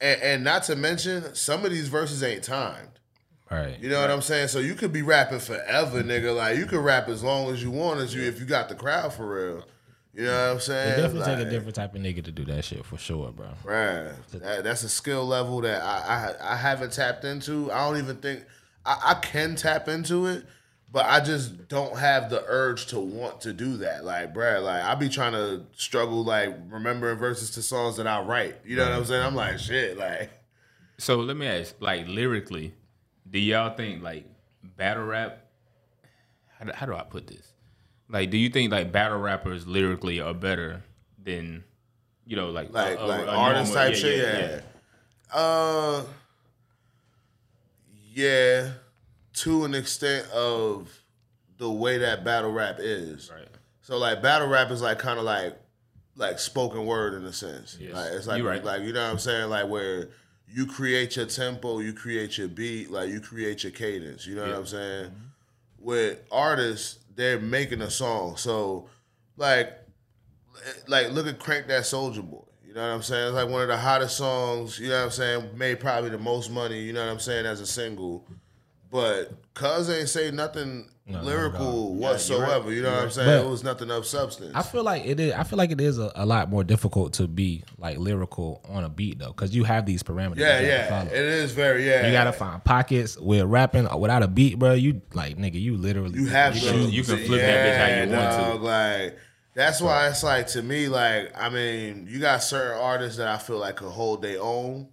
and, and not to mention some of these verses ain't timed. All right. You know what I'm saying? So you could be rapping forever, nigga. Like you could rap as long as you want, as you if you got the crowd for real. You know what I'm saying? It definitely take Like, a different type of nigga to do that shit for sure, bro. Right. That, that's a skill level that I, I I haven't tapped into. I don't even think I, I can tap into it, but I just don't have the urge to want to do that. Like, bruh, like I be trying to struggle like remembering verses to songs that I write. You know what I'm saying? I'm like, shit, like So let me ask, like lyrically, do y'all think like battle rap? How do, how do I put this? Like, do you think like battle rappers lyrically are better than, you know, like like a- like a artist normal- type shit. Yeah, Uh, yeah, to an extent of the way that battle rap is. Right. So like battle rap is like kind of like like spoken word in a sense. Yes. Like it's like right. like you know what I'm saying like where you create your tempo, you create your beat, like you create your cadence. You know what I'm saying? Mm-hmm. With artists, they're making a song. So like like look at Crank That Soldier Boy. You know what I'm saying? It's like one of the hottest songs, you know what I'm saying, made probably the most money, you know what I'm saying, as a single. But Cuz ain't say nothing No, lyrical no, whatsoever. You know what I'm saying? But- it was nothing of substance. I feel like it is. I feel like it is a, a lot more difficult to be like lyrical on a beat though, because you have these parameters. yeah, you have to yeah. It is very yeah. You gotta find pockets with rapping without a beat, bro. You like nigga, you literally You have You to. can- you can flip that bitch how you want to. dog, Like that's why it's like to me, like I mean, you got certain artists that I feel like could hold their own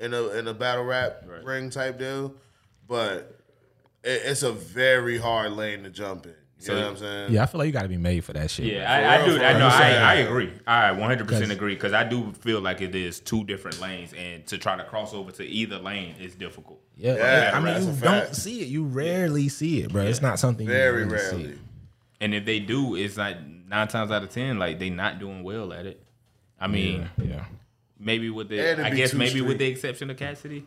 in a in a battle rap Right. ring type deal, but it, it's a very hard lane to jump in. You So- know what I'm saying? Yeah, I feel like you gotta be made for that shit. Yeah. I, I do. I real. know. I'm I, agree. I 100 percent 'Cause- agree because I do feel like it is two different lanes, and to try to cross over to either lane is difficult. Yeah, Yeah, I mean, you don't fact. see it. You rarely see it, bro. It's not something you Very really rarely. See. And if they do, it's like nine times out of ten, like they not doing well at it. I mean, Yeah, maybe with the, And it I guess too maybe with the exception of Cassidy,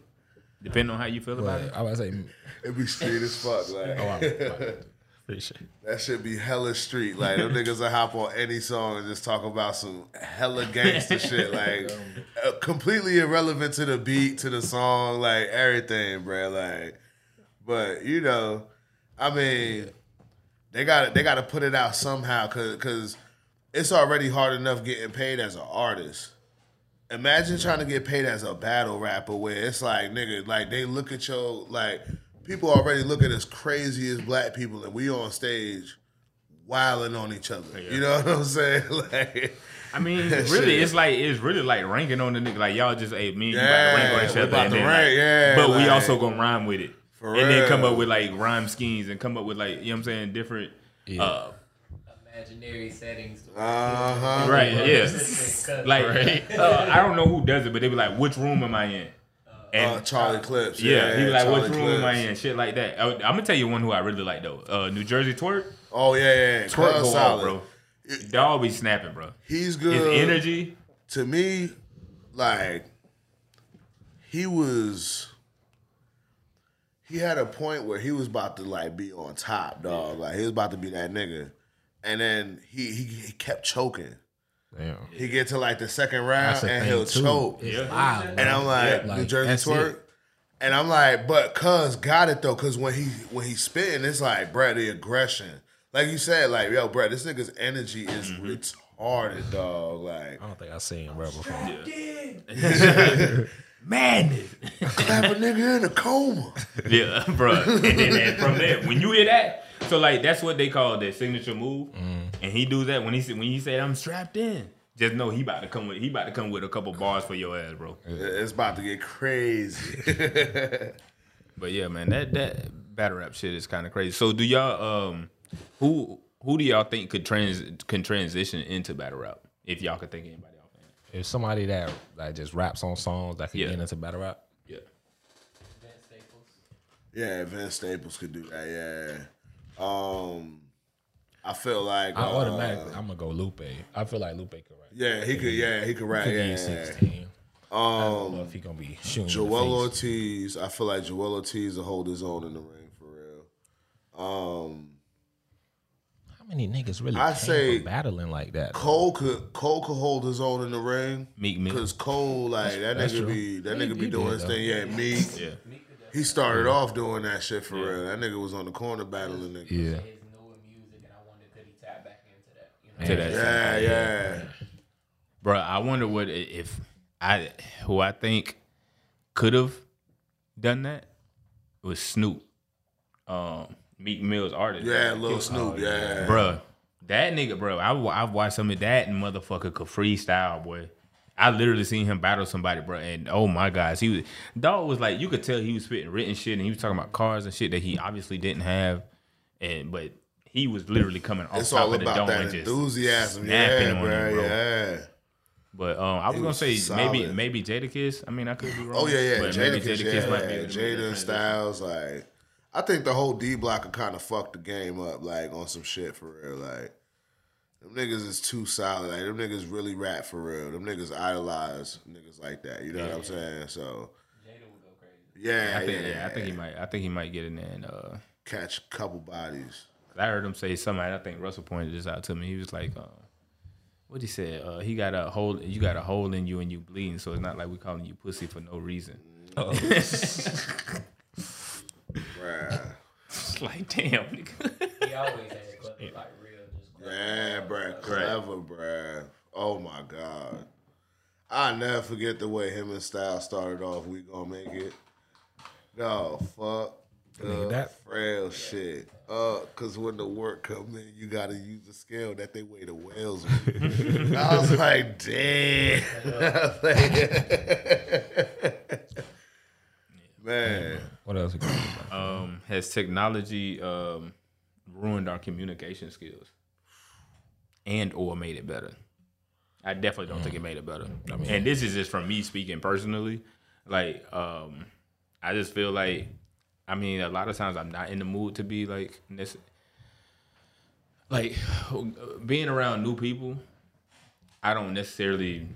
depending on how you feel about it. I was say, It be street as fuck. Like [LAUGHS] oh, I'm, appreciate. it. that should be hella street. Like them niggas will hop on any song and just talk about some hella gangster [LAUGHS] shit. Like uh, completely irrelevant to the beat, to the song, like everything, bro. Like, but you know, I mean, they got they got to put it out somehow, cause cause it's already hard enough getting paid as an artist. Imagine trying to get paid as a battle rapper where it's like, nigga, like they look at your like people already look at us crazy as black people and we on stage wilding on each other. You know what I'm saying? [LAUGHS] Like I mean, really, shit. it's like it's really like ranking on the nigga. Like y'all just, hey, me and you Yeah, about to rank on each other, about and to then, rank, like- yeah, but we also gonna rhyme with it, For and then come up with like rhyme schemes and come up with like you know what I'm saying, different. Uh, imaginary settings. Uh huh. Right, yeah. Cut. Like uh, I don't know who does it, but they be like, "Which room am I in?" And Uh, Charlie Clips. yeah, he be like, Charlie "Which room am I in?" Shit like that. I, am gonna tell you one who I really like though. Uh, New Jersey Twork, Oh yeah, yeah. yeah. Twork Cuz go solid. off, bro. Dog be snapping, bro. He's good. His energy, to me, like he was he had a point where he was about to like be on top, dog. Like he was about to be that nigga. And then he he, he kept choking. Damn. He get to like the second round That's and he'll too. choke. Yeah. loud, And. I'm like, Yeah, New Jersey that's Twork. it. And I'm like, but cuz got it though, cause when he when he's spitting, it's like, bruh, the aggression. Like you said, like, yo, bruh, this nigga's energy is Mm-hmm. retarded, dog. Like I don't think I've seen bro before. madness. clap a nigga in a coma. Yeah, bro. And then and from there, when you hear that, so like that's what they call their signature move. And he do that when he say- when he said I'm strapped in. Just know he about to come with he about to come with a couple bars for your ass, bro. It's about to get crazy. [LAUGHS] But yeah, man, that that battle rap shit is kind of crazy. So do y'all um who who do y'all think could trans can transition into battle rap? If y'all could think of anybody off hand. If somebody that like just raps on songs that can Yeah. get into battle rap, Yeah. Vince Staples. yeah, Vince Staples could do that. Yeah. Um, I feel like I uh, automatically I'm gonna go Lupe. I feel like Lupe could rap. Yeah, he could. Yeah, he could rap. Could Yeah, be yeah. 16. I don't know Um, if he gonna be shooting. in the Joel face. Ortiz. I feel like Joel Ortiz will hold his own in the ring for real. Um, How many niggas really I came say from battling like that? Cole could Cole could hold his own in the ring. Meek Mill. Cause Cole, like that nigga be that nigga be doing his thing. Yeah, Meek. Yeah. He started off doing that shit for real. That nigga was on the corner battling niggas. Yeah. His newer music, and I wondered could he tap back into that? You know? To that. Yeah, yeah. Bro, I wonder what if I who I think could have done that was Snoop. Um Meek Mill's artist. Yeah, Lil Snoop, yeah. Bruh, that nigga, bro. I I've watched some of that and motherfucker could freestyle, boy. I literally seen him battle somebody, bro, and oh my gosh, he was dog was like you could tell he was spitting written shit and he was talking about cars and shit that he obviously didn't have, and but he was literally coming off It's top all of the about dome that and just enthusiasm. snapping Yeah, on bro. him, bro. Yeah. But um, I was He gonna was say maybe solid. maybe Jadakiss. I mean, I could be wrong. Oh yeah, yeah. But Jada, maybe Jadakiss yeah, might be yeah. able to make that Jada and. Styles, like I think the whole D block could kind of fucked the game up, like on some shit for real. Like them niggas is too solid. Like them niggas really rap for real. Them niggas idolize niggas like that. You know what I'm saying? So Jada would go crazy. yeah, I think yeah, yeah, I think he might. I think he might get in there and uh, catch a couple bodies. I heard him say something. I think Russell pointed this out to me. He was like, uh, "What he said? Uh, he got a hole. You got a hole in you and you bleeding. So it's not like we calling you pussy for no reason. [LAUGHS] Bruh. It's like, damn, nigga. He always had clever, like real. Yeah, bruh. Clever, bruh. Oh my God. I'll never forget the way him and Styles started off. We gonna make it. No, fuck. Nigga, the that- frail shit. Uh, cause when the work come in, you gotta use the scale that they weigh the whales with. [LAUGHS] I was like, [LAUGHS] damn. Man. What else? We got? about? um, has technology um, ruined our communication skills and or made it better? I definitely don't think it made it better. and this is just from me speaking personally. Like, um, I just feel like, I mean, a lot of times I'm not in the mood to be like, nece- like being around new people. I don't necessarily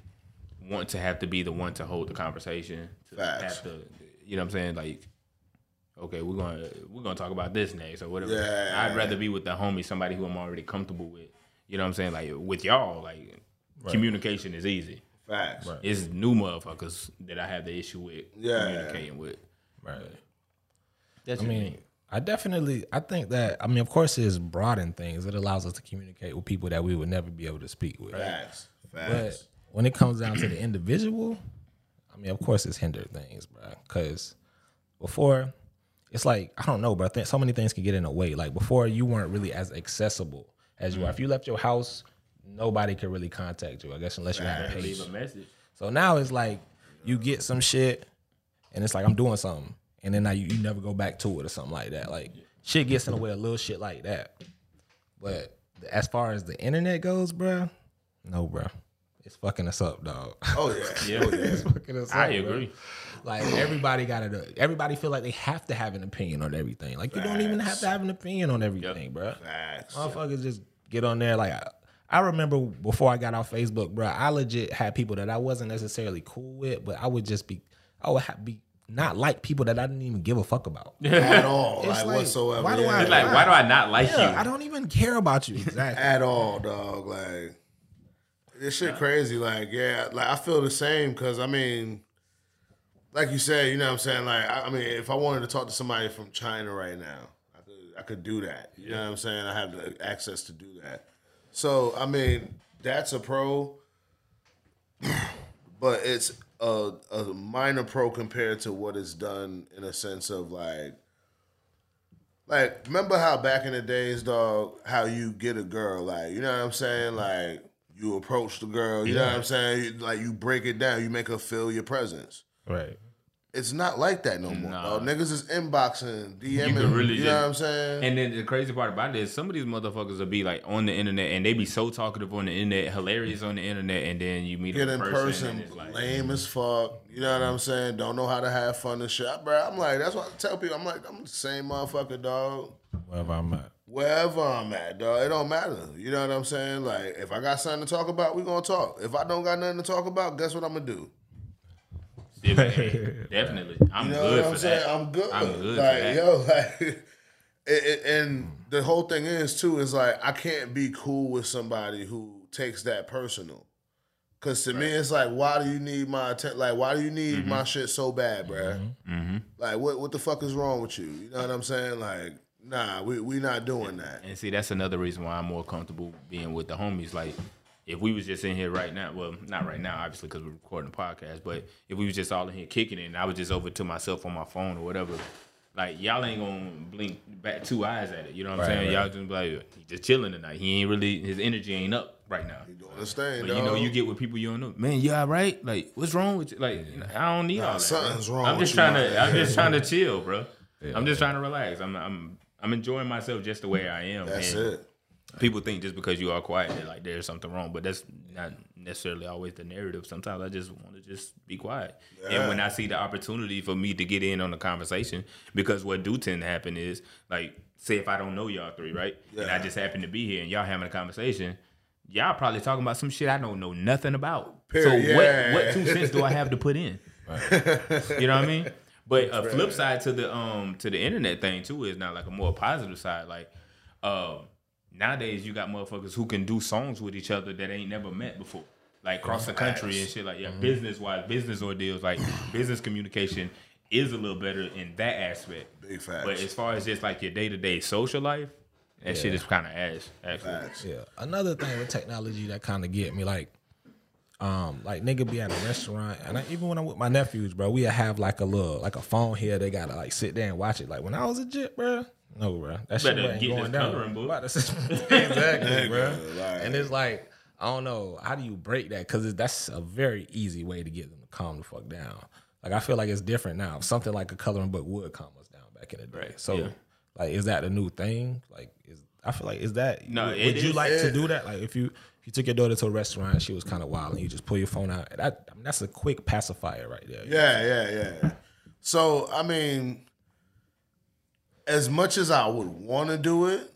want to have to be the one to hold the conversation. To Facts. have to, you know what I'm saying? Like, okay, we're gonna we're gonna talk about this next or whatever. Yeah. I'd rather be with the homie, somebody who I'm already comfortable with. You know what I'm saying? Like with y'all, like communication is easy. Facts. It's new motherfuckers that I have the issue with Yeah. communicating with. Right. That's I mean, I definitely, I think that, I mean, of course, it's broadened things. It allows us to communicate with people that we would never be able to speak with. Facts. Facts. But when it comes down to the individual, I mean, of course, it's hindered things, bro. Because before, it's like I don't know, but I think so many things can get in the way. Like before, you weren't really as accessible as you are. If mm-hmm. you left your house, nobody could really contact you. I guess unless you had a page. leave a message. So now it's like you get some shit, and it's like I'm doing something, and then now you, you never go back to it or something like that. Like shit gets in the way of little shit like that. But as far as the internet goes, bro, no, bro, It's fucking us up, dog. Oh yeah. Yeah, oh, [LAUGHS] it's fucking us I up, bruh. agree. Like everybody got to. Everybody feel like they have to have an opinion on everything. Like you don't even have to have an opinion on everything, bro. Facts. Motherfuckers just get on there. Like I, I remember before I got on Facebook, bro. I legit had people that I wasn't necessarily cool with, but I would just be, I would ha- be not like people that I didn't even give a fuck about. [LAUGHS] At all, It's like, like, whatsoever. why do yeah. I- It's like, why do I not like Yeah, you? I don't even care about you exactly. [LAUGHS] at all, dog. Like this shit crazy. Like yeah, like I feel the same because I mean, like you said, you know what I'm saying. Like I, I mean, if I wanted to talk to somebody from China right now, I could I could do that. You know what I'm saying? I have the access to do that. So I mean, that's a pro, [CLEARS THROAT] but it's a, a minor pro compared to what is done in a sense of like like remember how back in the days, dog, how you get a girl, like you know what I'm saying, like you approach the girl, you know what I'm saying, like you break it down, you make her feel your presence. right. It's not like that no more. Nah. dog. Niggas is inboxing, DMing, can really you just- know what I'm saying? And then the crazy part about it is some of these motherfuckers will be like on the internet and they be so talkative on the internet, hilarious on the internet, and then you meet Get them in in person, person, like, lame as fuck. You know what I'm saying? Don't know how to have fun and shit. Bro, I'm like, that's what I tell people. I'm like, I'm the same motherfucker, dog. Wherever I'm at. wherever I'm at, dog. It don't matter. You know what I'm saying? Like, if I got something to talk about, we gonna talk. If I don't got nothing to talk about, guess what I'm gonna do? Definitely, I'm You know good what I'm saying? that. I'm good. I'm good for Like, that. yo, [LAUGHS] like, it, it, and the whole thing is too is like I can't be cool with somebody who takes that personal. Cause to me, it's like, why do you need my attention? Like, why do you need Mm-hmm. my shit so bad, bruh? Like, what what the fuck is wrong with you? You know what I'm saying? Like, nah, we we not doing that. And see, that's another reason why I'm more comfortable being with the homies. Like, if we was just in here right now, well, not right now, obviously, because we're recording a podcast, but if we was just all in here kicking it and I was just over to myself on my phone or whatever, like, y'all ain't gonna blink back two eyes at it. You know what I'm Right, saying? right. Y'all just be like, he just chilling tonight. He ain't really, his energy ain't up right now. You understand? But you know, you get with people you don't know. Man, you all right? Like, what's wrong with you? Like, I don't need all that. something's bro. wrong I'm just you, trying my to. I'm just trying to chill, bro. I'm just trying to relax. I'm. I'm. I'm enjoying myself just the way I am. That's and it. People think just because you are quiet, that like there's something wrong, but that's not necessarily always the narrative. Sometimes I just want to just be quiet. And when I see the opportunity for me to get in on the conversation, because what do tend to happen is like, say if I don't know y'all three, right, and I just happen to be here and y'all having a conversation, y'all probably talking about some shit I don't know nothing about. Period. So Yeah. what what two cents do I have to put in? You know what I mean? But a flip side to the um to the internet thing too is not like a more positive side. Like um nowadays you got motherfuckers who can do songs with each other that ain't never met before. Like across the country and shit like yeah, business wise, business ordeals, like [CLEARS THROAT] business communication is a little better in that aspect. Big facts. But as far as just like your day to day social life, that shit is kinda ass, actually. Facts. Yeah. Another thing with technology that kind of get me like, um, like nigga be at a restaurant, and I, even when I'm with my nephews, bro, we have like a little like a phone here. They gotta like sit there and watch it. Like when I was a jit, bro. No, bro. That shit Better wasn't get going down. coloring book. About to [LAUGHS] [LAUGHS] exactly, bro. like- And it's like I don't know how do you break that because that's a very easy way to get them to calm the fuck down. Like I feel like it's different now. Something like a coloring book would calm us down back in the day. Right, So, yeah. like, is that a new thing? Like, is I feel like is that No, would, it would you is- like to do that? Like, if you if you took your daughter to a restaurant, and she was kind of wild, and you just pull your phone out. That I mean, that's a quick pacifier right there. Yeah, yeah, yeah. So I mean, as much as I would want to do it,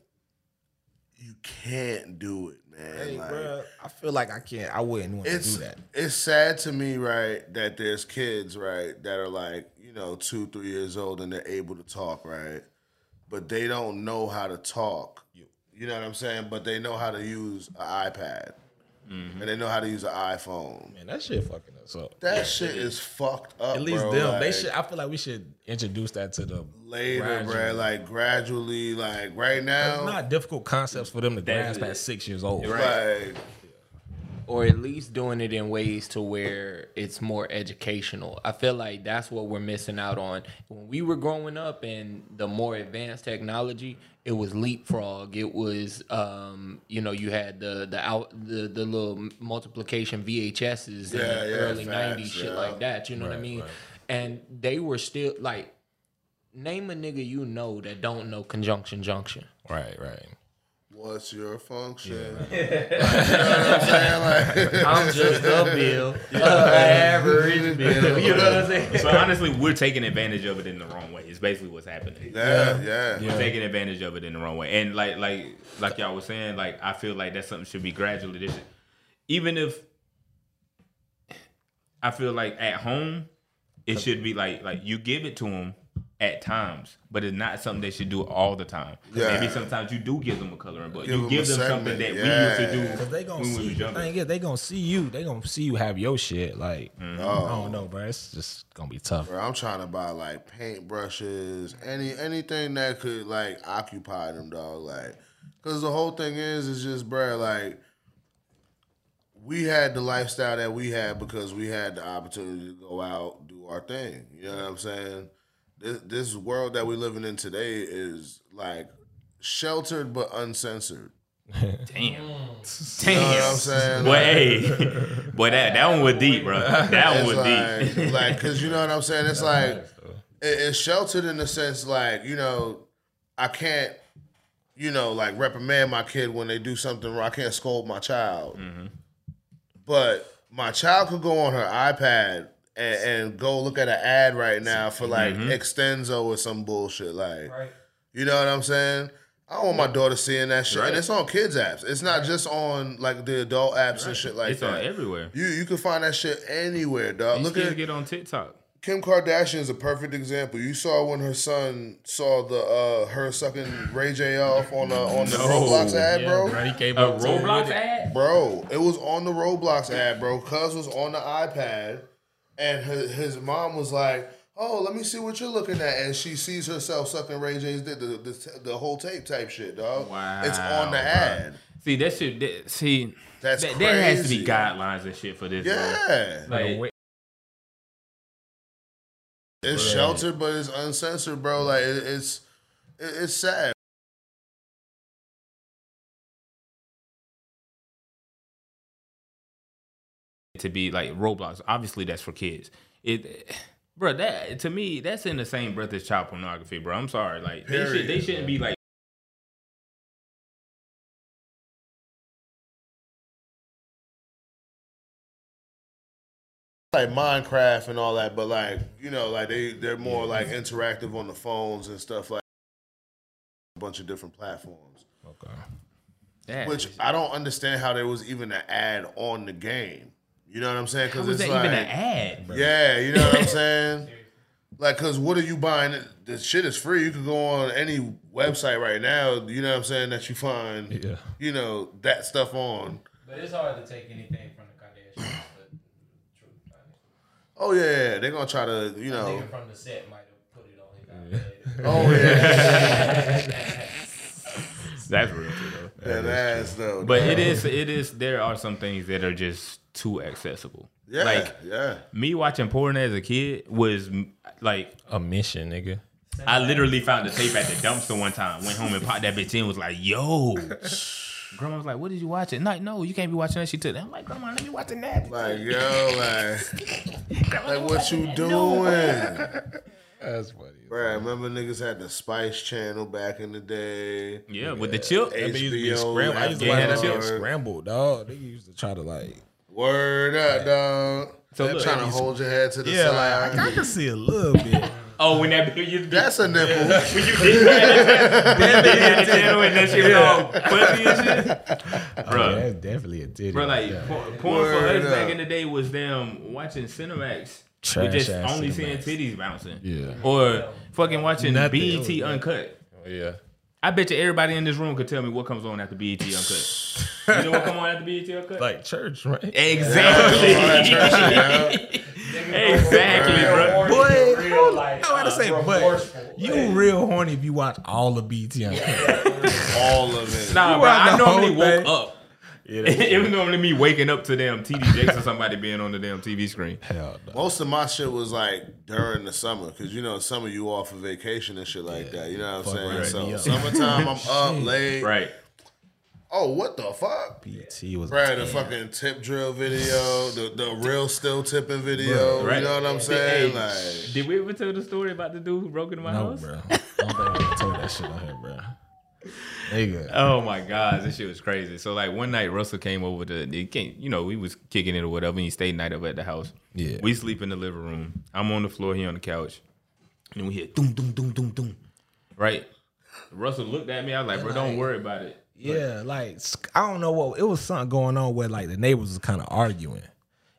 you can't do it, man. Hey, Like, bro, I feel like I can't. I wouldn't want to do that. it's sad to me, right, that there's kids, right, that are like you know two, three years old and they're able to talk, right, but they don't know how to talk. You, you know what I'm saying? But they know how to use an iPad Mm-hmm. and they know how to use an iPhone. Man, that shit fucking us up. That shit is fucked up. At least bro. them, they should. I feel like we should introduce that to them later, gradually. bro. Like gradually, like right now, It's not difficult concepts for them to grasp That's- at six years old. like or at least doing it in ways to where it's more educational. I feel like that's what we're missing out on. When we were growing up and the more advanced technology, it was leapfrog. It was um, you know, you had the the out the, the little multiplication VHSs in the yeah, early facts, 90s, shit like that. You know what I mean? And they were still like name a nigga you know that don't know conjunction junction. Right, right. What's your function? Like, [LAUGHS] you know I'm [LAUGHS] I'm just a bill, [LAUGHS] a average bill. You know what I'm saying? So honestly, we're taking advantage of it in the wrong way. It's basically what's happening. yeah, yeah, We're taking advantage of it in the wrong way. And like like like y'all was saying, like I feel like that's something should be gradually. This even if I feel like at home, it should be like like you give it to them at times, but it's not something they should do all the time. Yeah. Maybe sometimes you do give them a coloring book. Give you them give a them something that yeah. we used to do Cause they gonna when we see was the younger. thing is they gonna see you. They gonna see you have your shit. Like Mm-hmm. Oh. I don't know, bro. It's just gonna be tough. Bro, I'm trying to buy like paint brushes, any anything that could like occupy them, dog. Like, cause the whole thing is, is just, bro, like, we had the lifestyle that we had because we had the opportunity to go out, do our thing. You know what I'm saying? This, this world that we're living in today is like sheltered but uncensored. [LAUGHS] Damn. Damn. You know what I'm saying? Boy, Like, hey. Boy, that, that one was deep, bro. [LAUGHS] That one was it's deep. like, like, cause you know what I'm saying. It's like it, it's sheltered in the sense, like you know, I can't, you know, like reprimand my kid when they do something wrong. I can't scold my child, Mm-hmm. but my child could go on her iPad and, and go look at an ad right now for like Mm-hmm. Extenze or some bullshit. Like, you know what I'm saying? I don't want my daughter seeing that shit, Right. and it's on kids apps. It's not just on like the adult apps and shit like It's that. on everywhere. You you can find that shit anywhere, dog. These Look kids at get on TikTok. Kim Kardashian is a perfect example. You saw when her son saw the uh her sucking Ray J off on the on the Roblox ad, bro. He came A up to him Roblox it. ad? Bro, it was on the Roblox ad, bro. Cuz was on the iPad, and his, his mom was like, "Oh, let me see what you're looking at," and she sees herself sucking Ray J's dick, the, the the whole tape type shit, dog. Wow, it's on the bro. ad. See, that shit, that, see, That's that, there has to be guidelines and shit for this, Yeah, bro. Like, it's sheltered, but it's uncensored, bro. Like it, it's it, it's sad. To be like Roblox. Obviously, that's for kids. It, [SIGHS] bro, that to me, that's in the same breath as child pornography, bro. I'm sorry, like they should, they shouldn't be like. like Minecraft and all that, but like you know, like they they're more like interactive on the phones and stuff like a bunch of different platforms. Okay. That. Which I don't understand how there was even an ad on the game. You know what I'm saying? Because it's that like, even an ad? Bro? yeah, you know what I'm [LAUGHS] saying. Like, cause what are you buying? The shit is free. You can go on any website right now. You know what I'm saying that you find, Yeah. you know, that stuff on. But it's hard to take anything from the Kardashians. Oh yeah, they're gonna try to, you know. nigga from the set might have put it on his iPad. Oh yeah, [LAUGHS] [LAUGHS] That's real too, though. that ass though. But it is, it is. There are some things that are just too accessible. Yeah, Like yeah. me watching porn as a kid was like A mission, nigga. I literally found the tape at the dumpster one time. Went home and popped that bitch in. Was like, yo. Grandma was like, "What did you watch it?" Like, no, you can't be watching that. She took that. I'm like, Grandma, let me watching that. Like yo, like, [LAUGHS] like what you doing? [LAUGHS] That's funny. Bruh, remember niggas had the Spice Channel back in the day. Yeah, with the chip. That bitch used to be HBO, scrambled. I used to Yeah, watch that that shit shit. scrambled, dog. They used to try to like. Word up, dog. So So look, trying to hold your head to the Yeah, side. like I, I can see a little bit. [LAUGHS] Oh, when that you, That's a nipple. [LAUGHS] when you did that, [LAUGHS] that channel and that shit was all fuzzy and shit. Oh, Bro, that's definitely a titty. Bro, like yeah. porn, porn for us back in the day was them watching Cinemax. Trash with just only Cinemax. seeing titties bouncing. Yeah. Or fucking watching Nothing. BET Uncut. Oh, yeah. I bet you everybody in this room could tell me what comes on after BET Uncut. you know what come on after BET Uncut? Like church, right? [LAUGHS] exactly. exactly, bro. Boy, Real life. I gotta say, uh, but you real horny if you watch all of BT Uncut. [LAUGHS] All of it. Nah, You bro. I the normally whole woke up. Yeah, [LAUGHS] it was normally me waking up to damn TD Jakes or somebody being on the damn TV screen. hell no. Most of my shit was like during the summer, because you know, summer you off for vacation and shit like that. You know what I'm saying? right So me summertime, I'm [LAUGHS] up late. Right. Oh, what the fuck? BT was. Right, the fucking tip drill video, the the real still tipping video. Right. You know what I'm saying? Hey, Like, Did we ever tell the story about the dude who broke into my No, house? bro. I don't think I told that shit on here, bro. [LAUGHS] Nigga. Oh my god, this shit was crazy. So like one night, Russell came over to he came, you know, we was kicking it or whatever, and he stayed night up at the house. Yeah. we sleep in the living room. I'm on the floor, he on the couch, and we hear doom doom doom doom doom. Right. Russell looked at me. I was like, bro, don't worry about it. Yeah, like I don't know what it was something going on where like the neighbors was kind of arguing,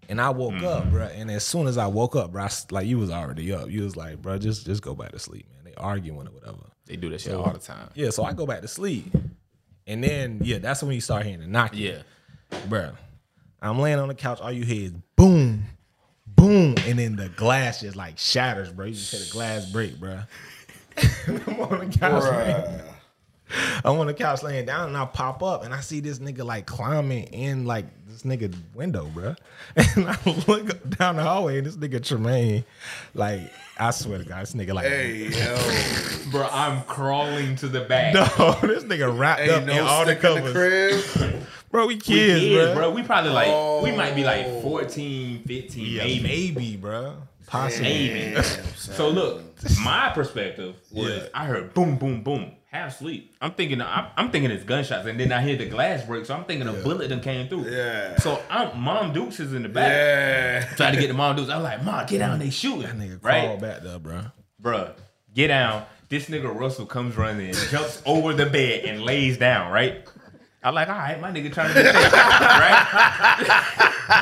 and I woke Mm-hmm. up, bro. And as soon as I woke up, bro, I like you was already up. You was like, bro, just just go back to sleep, man. They arguing or whatever. They do that shit all the time. Yeah, so I go back to sleep, and then yeah, that's when you start hearing the knocking. Yeah. bro. I'm laying on the couch. All you hear is boom, boom, and then the glass just like shatters, bro. You just hear the glass break, bro. [LAUGHS] I'm on the couch. [LAUGHS] I'm on the couch laying down, and I pop up, and I see this nigga like climbing in like this nigga window, bro. [LAUGHS] And I look down the hallway, and this nigga Tremaine, like I swear to God, this nigga like, Hey, yo. Bro, I'm crawling to the back. [LAUGHS] no, this nigga wrapped up Ain't in all the in the covers, bro. We We kids, kids, bro. bro. We probably like we might be like Oh. 14, 15, Yeah, maybe. maybe, bro. Possibly. Maybe. So look, my perspective was Yeah. I heard boom, boom, boom, half sleep. I'm thinking I'm, I'm thinking it's gunshots, and then I hear the glass break, so I'm thinking a bullet done came through. Yeah. So I'm Mom Dukes is in the back, Yeah. trying to get the [LAUGHS] Mom Dukes. I'm like, Mom, get down, they shooting, That nigga right? crawled back there, bro. Bro, get down. This nigga Russell comes running in, jumps over the bed and lays down, right? I like, all right, my nigga trying to be safe, right? [LAUGHS]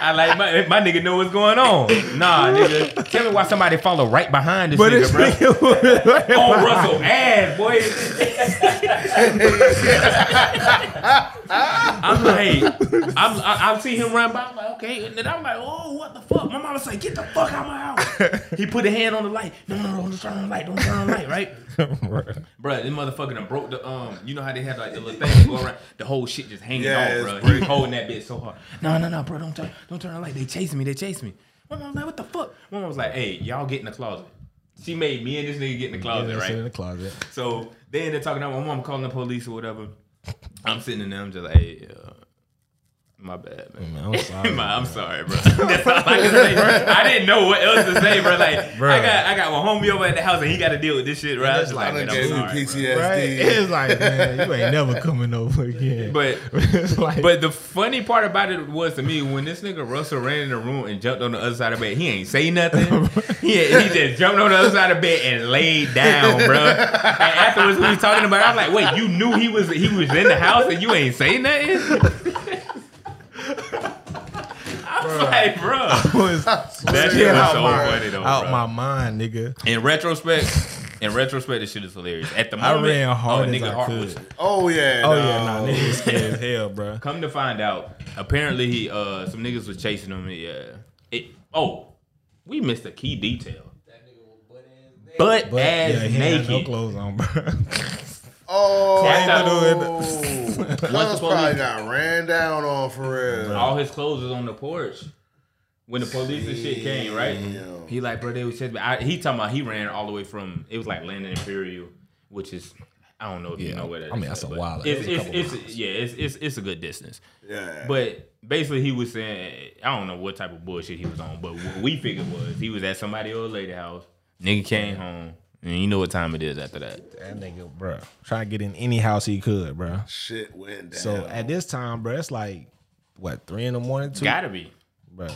I like my my nigga know what's going on. Nah, nigga, tell me why somebody follow right behind this But nigga, bro. nigga was On Russell ass, boy. I'm like, I'm, I, I see him run by. I'm like, okay, and then I'm like, oh, what the fuck? My mama say, get the fuck out of my house. He put a hand on the light. No, no, no, don't turn on the light. Don't turn on the light, right? [LAUGHS] Bruh, this motherfucker done broke the um. You know how they have like the little thing go around. The whole shit just hanging Yeah, off, bro. He was holding that bitch so hard. No, no, no, bro, don't turn, don't turn the light. They chasing me. They chasing me. My mom was like, what the fuck? My mom was like, hey, y'all get in the closet. She made me and this nigga get in the closet, Yeah, right? in the closet. So then they're talking about my mom calling the police or whatever. I'm sitting in there, I'm just like, hey, uh, my bad, man. Man, I'm [LAUGHS] sorry. My- I'm sorry, bro. [LAUGHS] That's all I can say. I didn't know what else to say, bro. Like, Bro. I got I got my homie over at the house and he got to deal with this shit, bro. I was just I like, man, I'm you sorry, bro. Right? PTSD. [LAUGHS] It's like, man, you ain't never coming over again. But like, but the funny part about it was to me when this nigga Russell ran in the room and jumped on the other side of bed, he ain't say nothing. he he just jumped on the other side of bed and laid down, bro. And afterwards we was talking about, it, I was like, wait, you knew he was he was in the house and you ain't say nothing. I was [LAUGHS] like, bro. was That shit shit was out so my- funny though, out bro. my mind, nigga. In retrospect, in retrospect, this shit is hilarious. At the moment, I moment, ran hard oh, as nigga I heart could. was Oh yeah. Oh no. yeah, nah, nigga was scared as hell, bro. [LAUGHS] Come to find out, apparently he uh some niggas was chasing him. Yeah. It oh, we missed a key detail. that nigga Butt But ass yeah, he ain't had no naked. clothes on, bro. [LAUGHS] Oh. [LAUGHS] Once the Cuz probably police- got ran down on for real. All his clothes was on the porch. When the police and shit came, right? Damn. He like, bro, they was chasing me. I, he talking about he ran all the way from it was like Landon Imperial, which is I don't know if you know where that I mean, is that's at, a while. It's, It was a it's, it's, yeah, it's, it's it's a good distance. Yeah. But basically, he was saying, I don't know what type of bullshit he was on, but what we figured was he was at somebody old lady house. Nigga came home, and you know what time it is after that. That nigga, bro, try to get in any house he could, bro. shit went down. So at this time, bro, it's like what three in the morning, two, Gotta be. bro.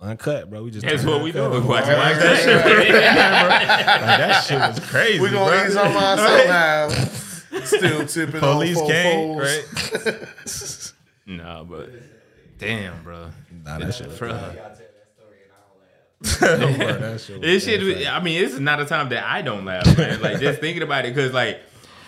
Uncut, bro. We just That's what we do. doing. bro. Watch Like, that shit. [LAUGHS] that shit was crazy. we gonna bro. ease our mind somehow. Still tipping Police on came, fofos. right? [LAUGHS] nah, but damn, bro. Nah, that shit Bro. bro, that shit was [LAUGHS] This shit, was- I mean, this is not a time that I don't laugh, man. Like just [LAUGHS] thinking about it, because like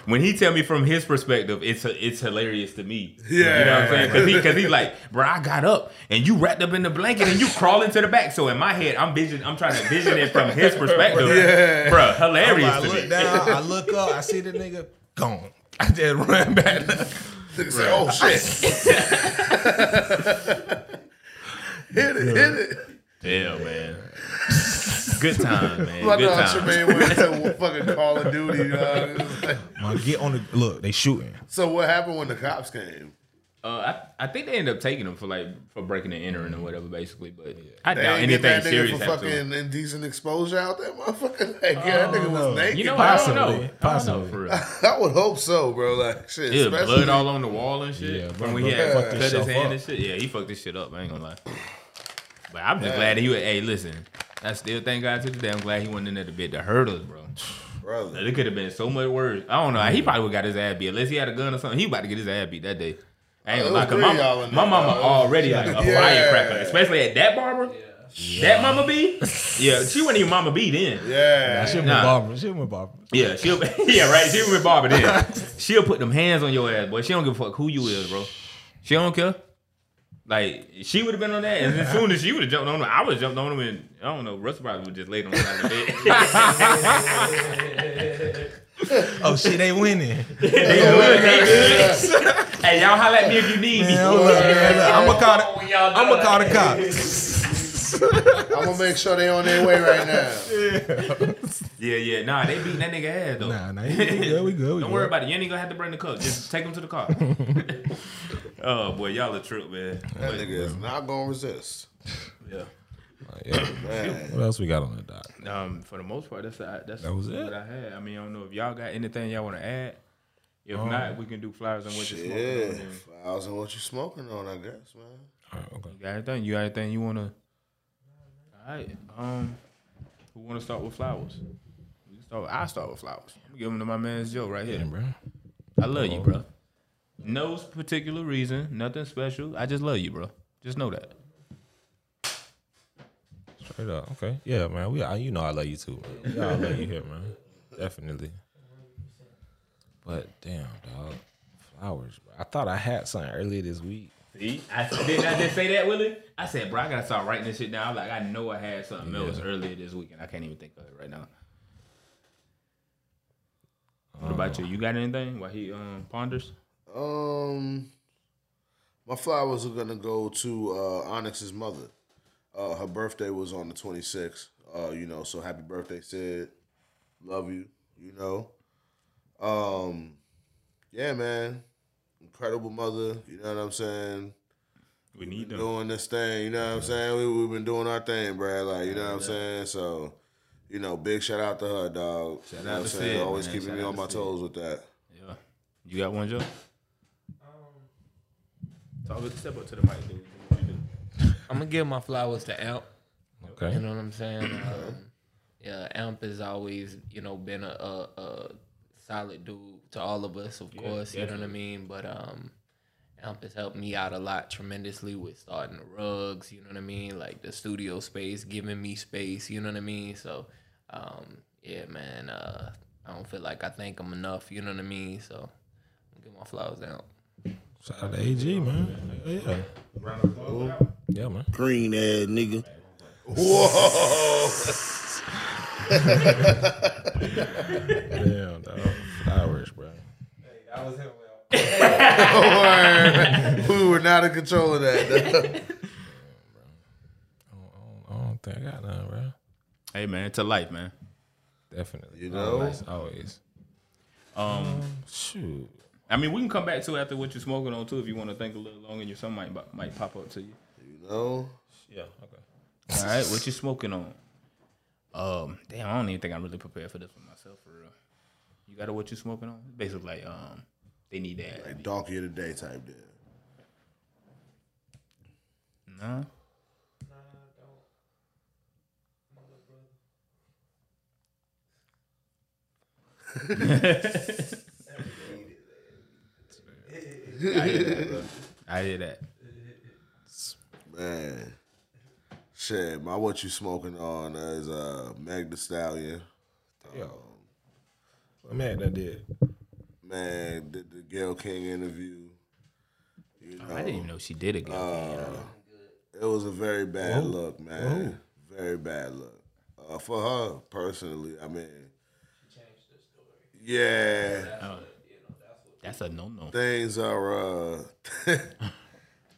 when he tell me from his perspective, it's it's hilarious to me. Yeah, you know what I'm saying? Because he because he's like, bro, I got up and you wrapped up in the blanket and you crawling to the back. So in my head, I'm vision, I'm trying to vision it from his perspective. Yeah. bro, hilarious like, I look me. down, I look up, I see the nigga gone. [LAUGHS] I just run back. Nigga said, oh shit. hit it, hit it. Yeah, man. [LAUGHS] Good time, man. My Good dog time. Tremaine went to [LAUGHS] [LAUGHS] fucking Call of Duty. dog. It like- Man, get on the look. They shooting. So what happened when the cops came? Uh, I, I think they end up taking him for like for breaking and entering or whatever, basically. But I They doubt ain't anything that nigga serious for happened. to fucking indecent exposure out there, motherfucker. Like, yeah, that nigga was naked. You know, bro. I don't know. Possibly. I don't know Possibly. for real. I would hope so, bro. Like, shit. Yeah, especially- blood all on the wall and shit. Yeah, bro, when he had fucked cut his hand up. and shit. Yeah, he fucked this shit up. I ain't gonna lie. But I'm just glad that he was. Hey, listen, I still thank God to the day. I'm glad he wasn't in there to bit the hurdles, us, bro. [SIGHS] brother. It could have been so much worse. I don't know. He probably would got his ass beat unless he had a gun or something. He was about to get his ass beat that day. I ain't Oh, gonna lie, it 'cause my, three of y'all in my mama dog. already like a Yeah. firecracker, especially at that barber. That mama B, yeah, she wasn't even mama B then. Yeah. She Nah. with Barbara. She with Barbara. Yeah, she'll [LAUGHS] yeah right. She with Barbara then. She'll put them hands on your ass, boy. She don't give a fuck who you is, bro. She don't care. Like she would have been on that, and as soon as she would have jumped on him, I would have jumped on him, and I don't know. Russell probably would just laid on the side of the bed. Oh shit, they winning. They good, they good. hey, y'all holla at me if you need me. I'm gonna call the, I'm gonna call the cops. [LAUGHS] I'm gonna make sure they on their way right now. Yeah, yeah. Nah, they beating that nigga ass though. Nah, nah, we good, we good. We Don't good. worry about it. You ain't gonna have to bring the cup. Just take him to the car. [LAUGHS] oh boy, y'all a trip, man. That nigga is not gonna resist. Yeah. Yeah. Man. What else we got on the dot? Um, for the most part, that's that's That was what it? I had. I mean, I don't know if y'all got anything y'all want to add. If not, we can do flowers and what you smoking Yeah. on. Flowers and what you smoking on, I guess, man. All right, okay. You got anything? You got anything you wanna? All right. Um, who wanna start with flowers? We can start. I start with flowers. I'm giving them to my man's Joe right here. Bro. I love you, bro. No particular reason, nothing special. I just love you, bro. Just know that. Straight up. Okay. Yeah, man. We, I, you know, I love you too. Man. Yeah, I love you here, man. Definitely. But damn, dog. Flowers, bro. I thought I had something earlier this week. See, I didn't I just say that, Willie. I said, bro, I gotta start writing this shit down. Like I know I had something else earlier this week, and I can't even think of it right now. What about you? You got anything while he um ponders? Um, my flowers are gonna go to uh, Onyx's mother. Uh, her birthday was on the 26th. Uh, you know, so happy birthday, Sid. Love you. You know. Um, yeah, man. Incredible mother. You know what I'm saying. We need them. doing this thing. You know what I'm saying? We we've been doing our thing, bro. Like you know what I'm saying. So, you know, big shout out to her, dog. you know out what I'm to saying? Sid, Always man. keeping Shout me on to my Sid. toes with that. Yeah. You got one, Joe? Talk step up to the mic, dude. What you do? I'm gonna give my flowers to Amp. Okay. You know what I'm saying? [CLEARS THROAT] Um, yeah, Amp has always, you know, been a, a, a solid dude to all of us, of course. You know what I mean? But um, Amp has helped me out a lot tremendously with starting the rugs. You know what I mean? Like the studio space, giving me space. You know what I mean? So, um, yeah, man. Uh, I don't feel like I thank him enough. You know what I mean? So, I'm gonna give my flowers to Amp. Shout out to AG, man. Yeah. Yeah, man. Green ass nigga. Whoa! [LAUGHS] Damn, dog. Flowers, bro. Hey, that was him. [LAUGHS] Word. [LAUGHS] we were not in control of that. [LAUGHS] I don't think I got none, bro. Hey man, to life, man. Definitely. You know? Always. always. Um, Shoot. I mean, we can come back to after what you're smoking on too if you want to think a little longer. And your some might might pop up to you. you know? Yeah, okay. All right, what you smoking on? Um, damn, I don't even think I'm really prepared for this one myself for real. You got a what you smoking on? Basically, like um, they need that. Like donkey of the day type deal. Nah. Nah, don't. [LAUGHS] I hear that. Man. Shit, my what you smoking on is uh Meg Thee Stallion. Yo. I'm mad that did. Man, did the Gayle King interview. You know, I didn't even know she did it. Uh, it was a very bad look, man. Very bad look. Uh, for her personally, I mean, changed the story. yeah, That's a no no. things are uh, [LAUGHS]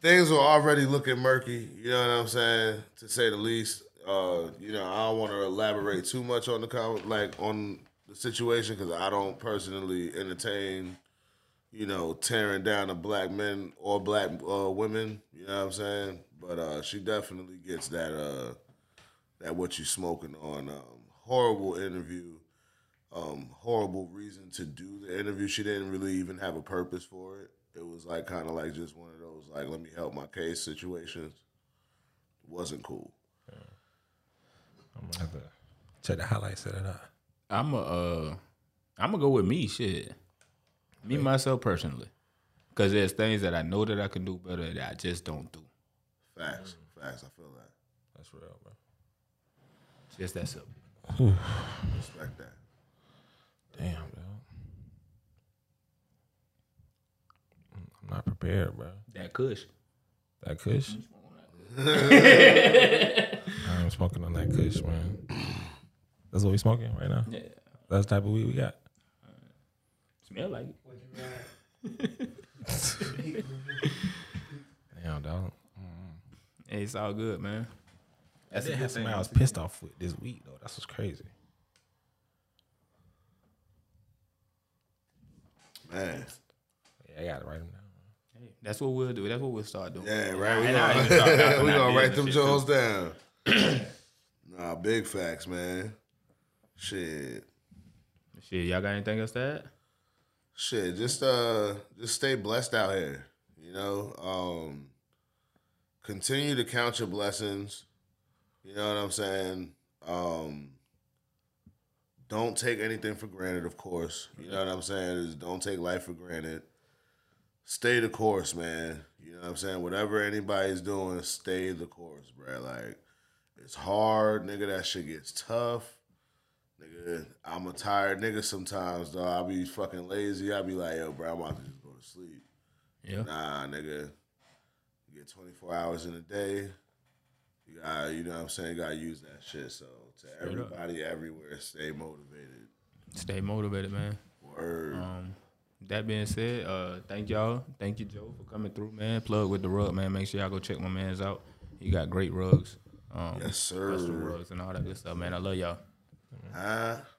things are already looking murky. You know what I'm saying, to say the least. Uh, you know, I don't want to elaborate too much on the com- like on the situation because I don't personally entertain, you know, tearing down the black men or black uh, women. You know what I'm saying? But uh, she definitely gets that uh, that what you smoking on. Um, horrible interview. Um, horrible reason to do the interview. She didn't really even have a purpose for it. It was like kind of like just one of those like let me help my case situations. Wasn't cool. I'm gonna have to check the highlights of that out. I'm a, uh, I'm gonna go with me. Shit, me myself personally, because there's things that I know that I can do better that I just don't do. Facts, facts. I feel that. That's real, bro. Just that simple. [SIGHS] Respect that. Damn, bro. I'm not prepared, bro. That Kush. That Kush. [LAUGHS] I am smoking on that Kush, man. [LAUGHS] That's what we smoking right now. Yeah, That's the type of weed we got. smell like it. Damn, [LAUGHS] dog. Mm-hmm. Hey, it's all good, man. That's a it. good Had somebody. I was pissed off with this week though. That's what's crazy. Man. Yeah, I gotta write them down. Hey, that's what we'll do. That's what we'll start doing. Yeah, right. We And I [LAUGHS] gonna, even start out we on gonna that write them business Jones down. [CLEARS THROAT] nah, big facts, man. Shit. Shit, y'all got anything else to add? Shit. Just uh just stay blessed out here. You know? Um continue to count your blessings. You know what I'm saying? Um don't take anything for granted, of course. You know what I'm saying? Is don't take life for granted. Stay the course, man. You know what I'm saying? Whatever anybody's doing, stay the course, bro. Like, it's hard, nigga. That shit gets tough. Nigga, I'm a tired nigga sometimes, though. I'll be fucking lazy. I'll be like, yo, bro, I'm about to just go to sleep. Yeah. Nah, nigga. You get 24 hours in a day. You got, you know what I'm saying? You gotta use that shit. So to up. everybody everywhere, stay motivated. Stay motivated, man. Word. Um, that being said, uh, thank y'all. Thank you, Joe, for coming through, man. Plug with the rug, man. Make sure y'all go check my man's out. He got great rugs. Um, yes, sir. rugs and all that good stuff, man. I love y'all. 啊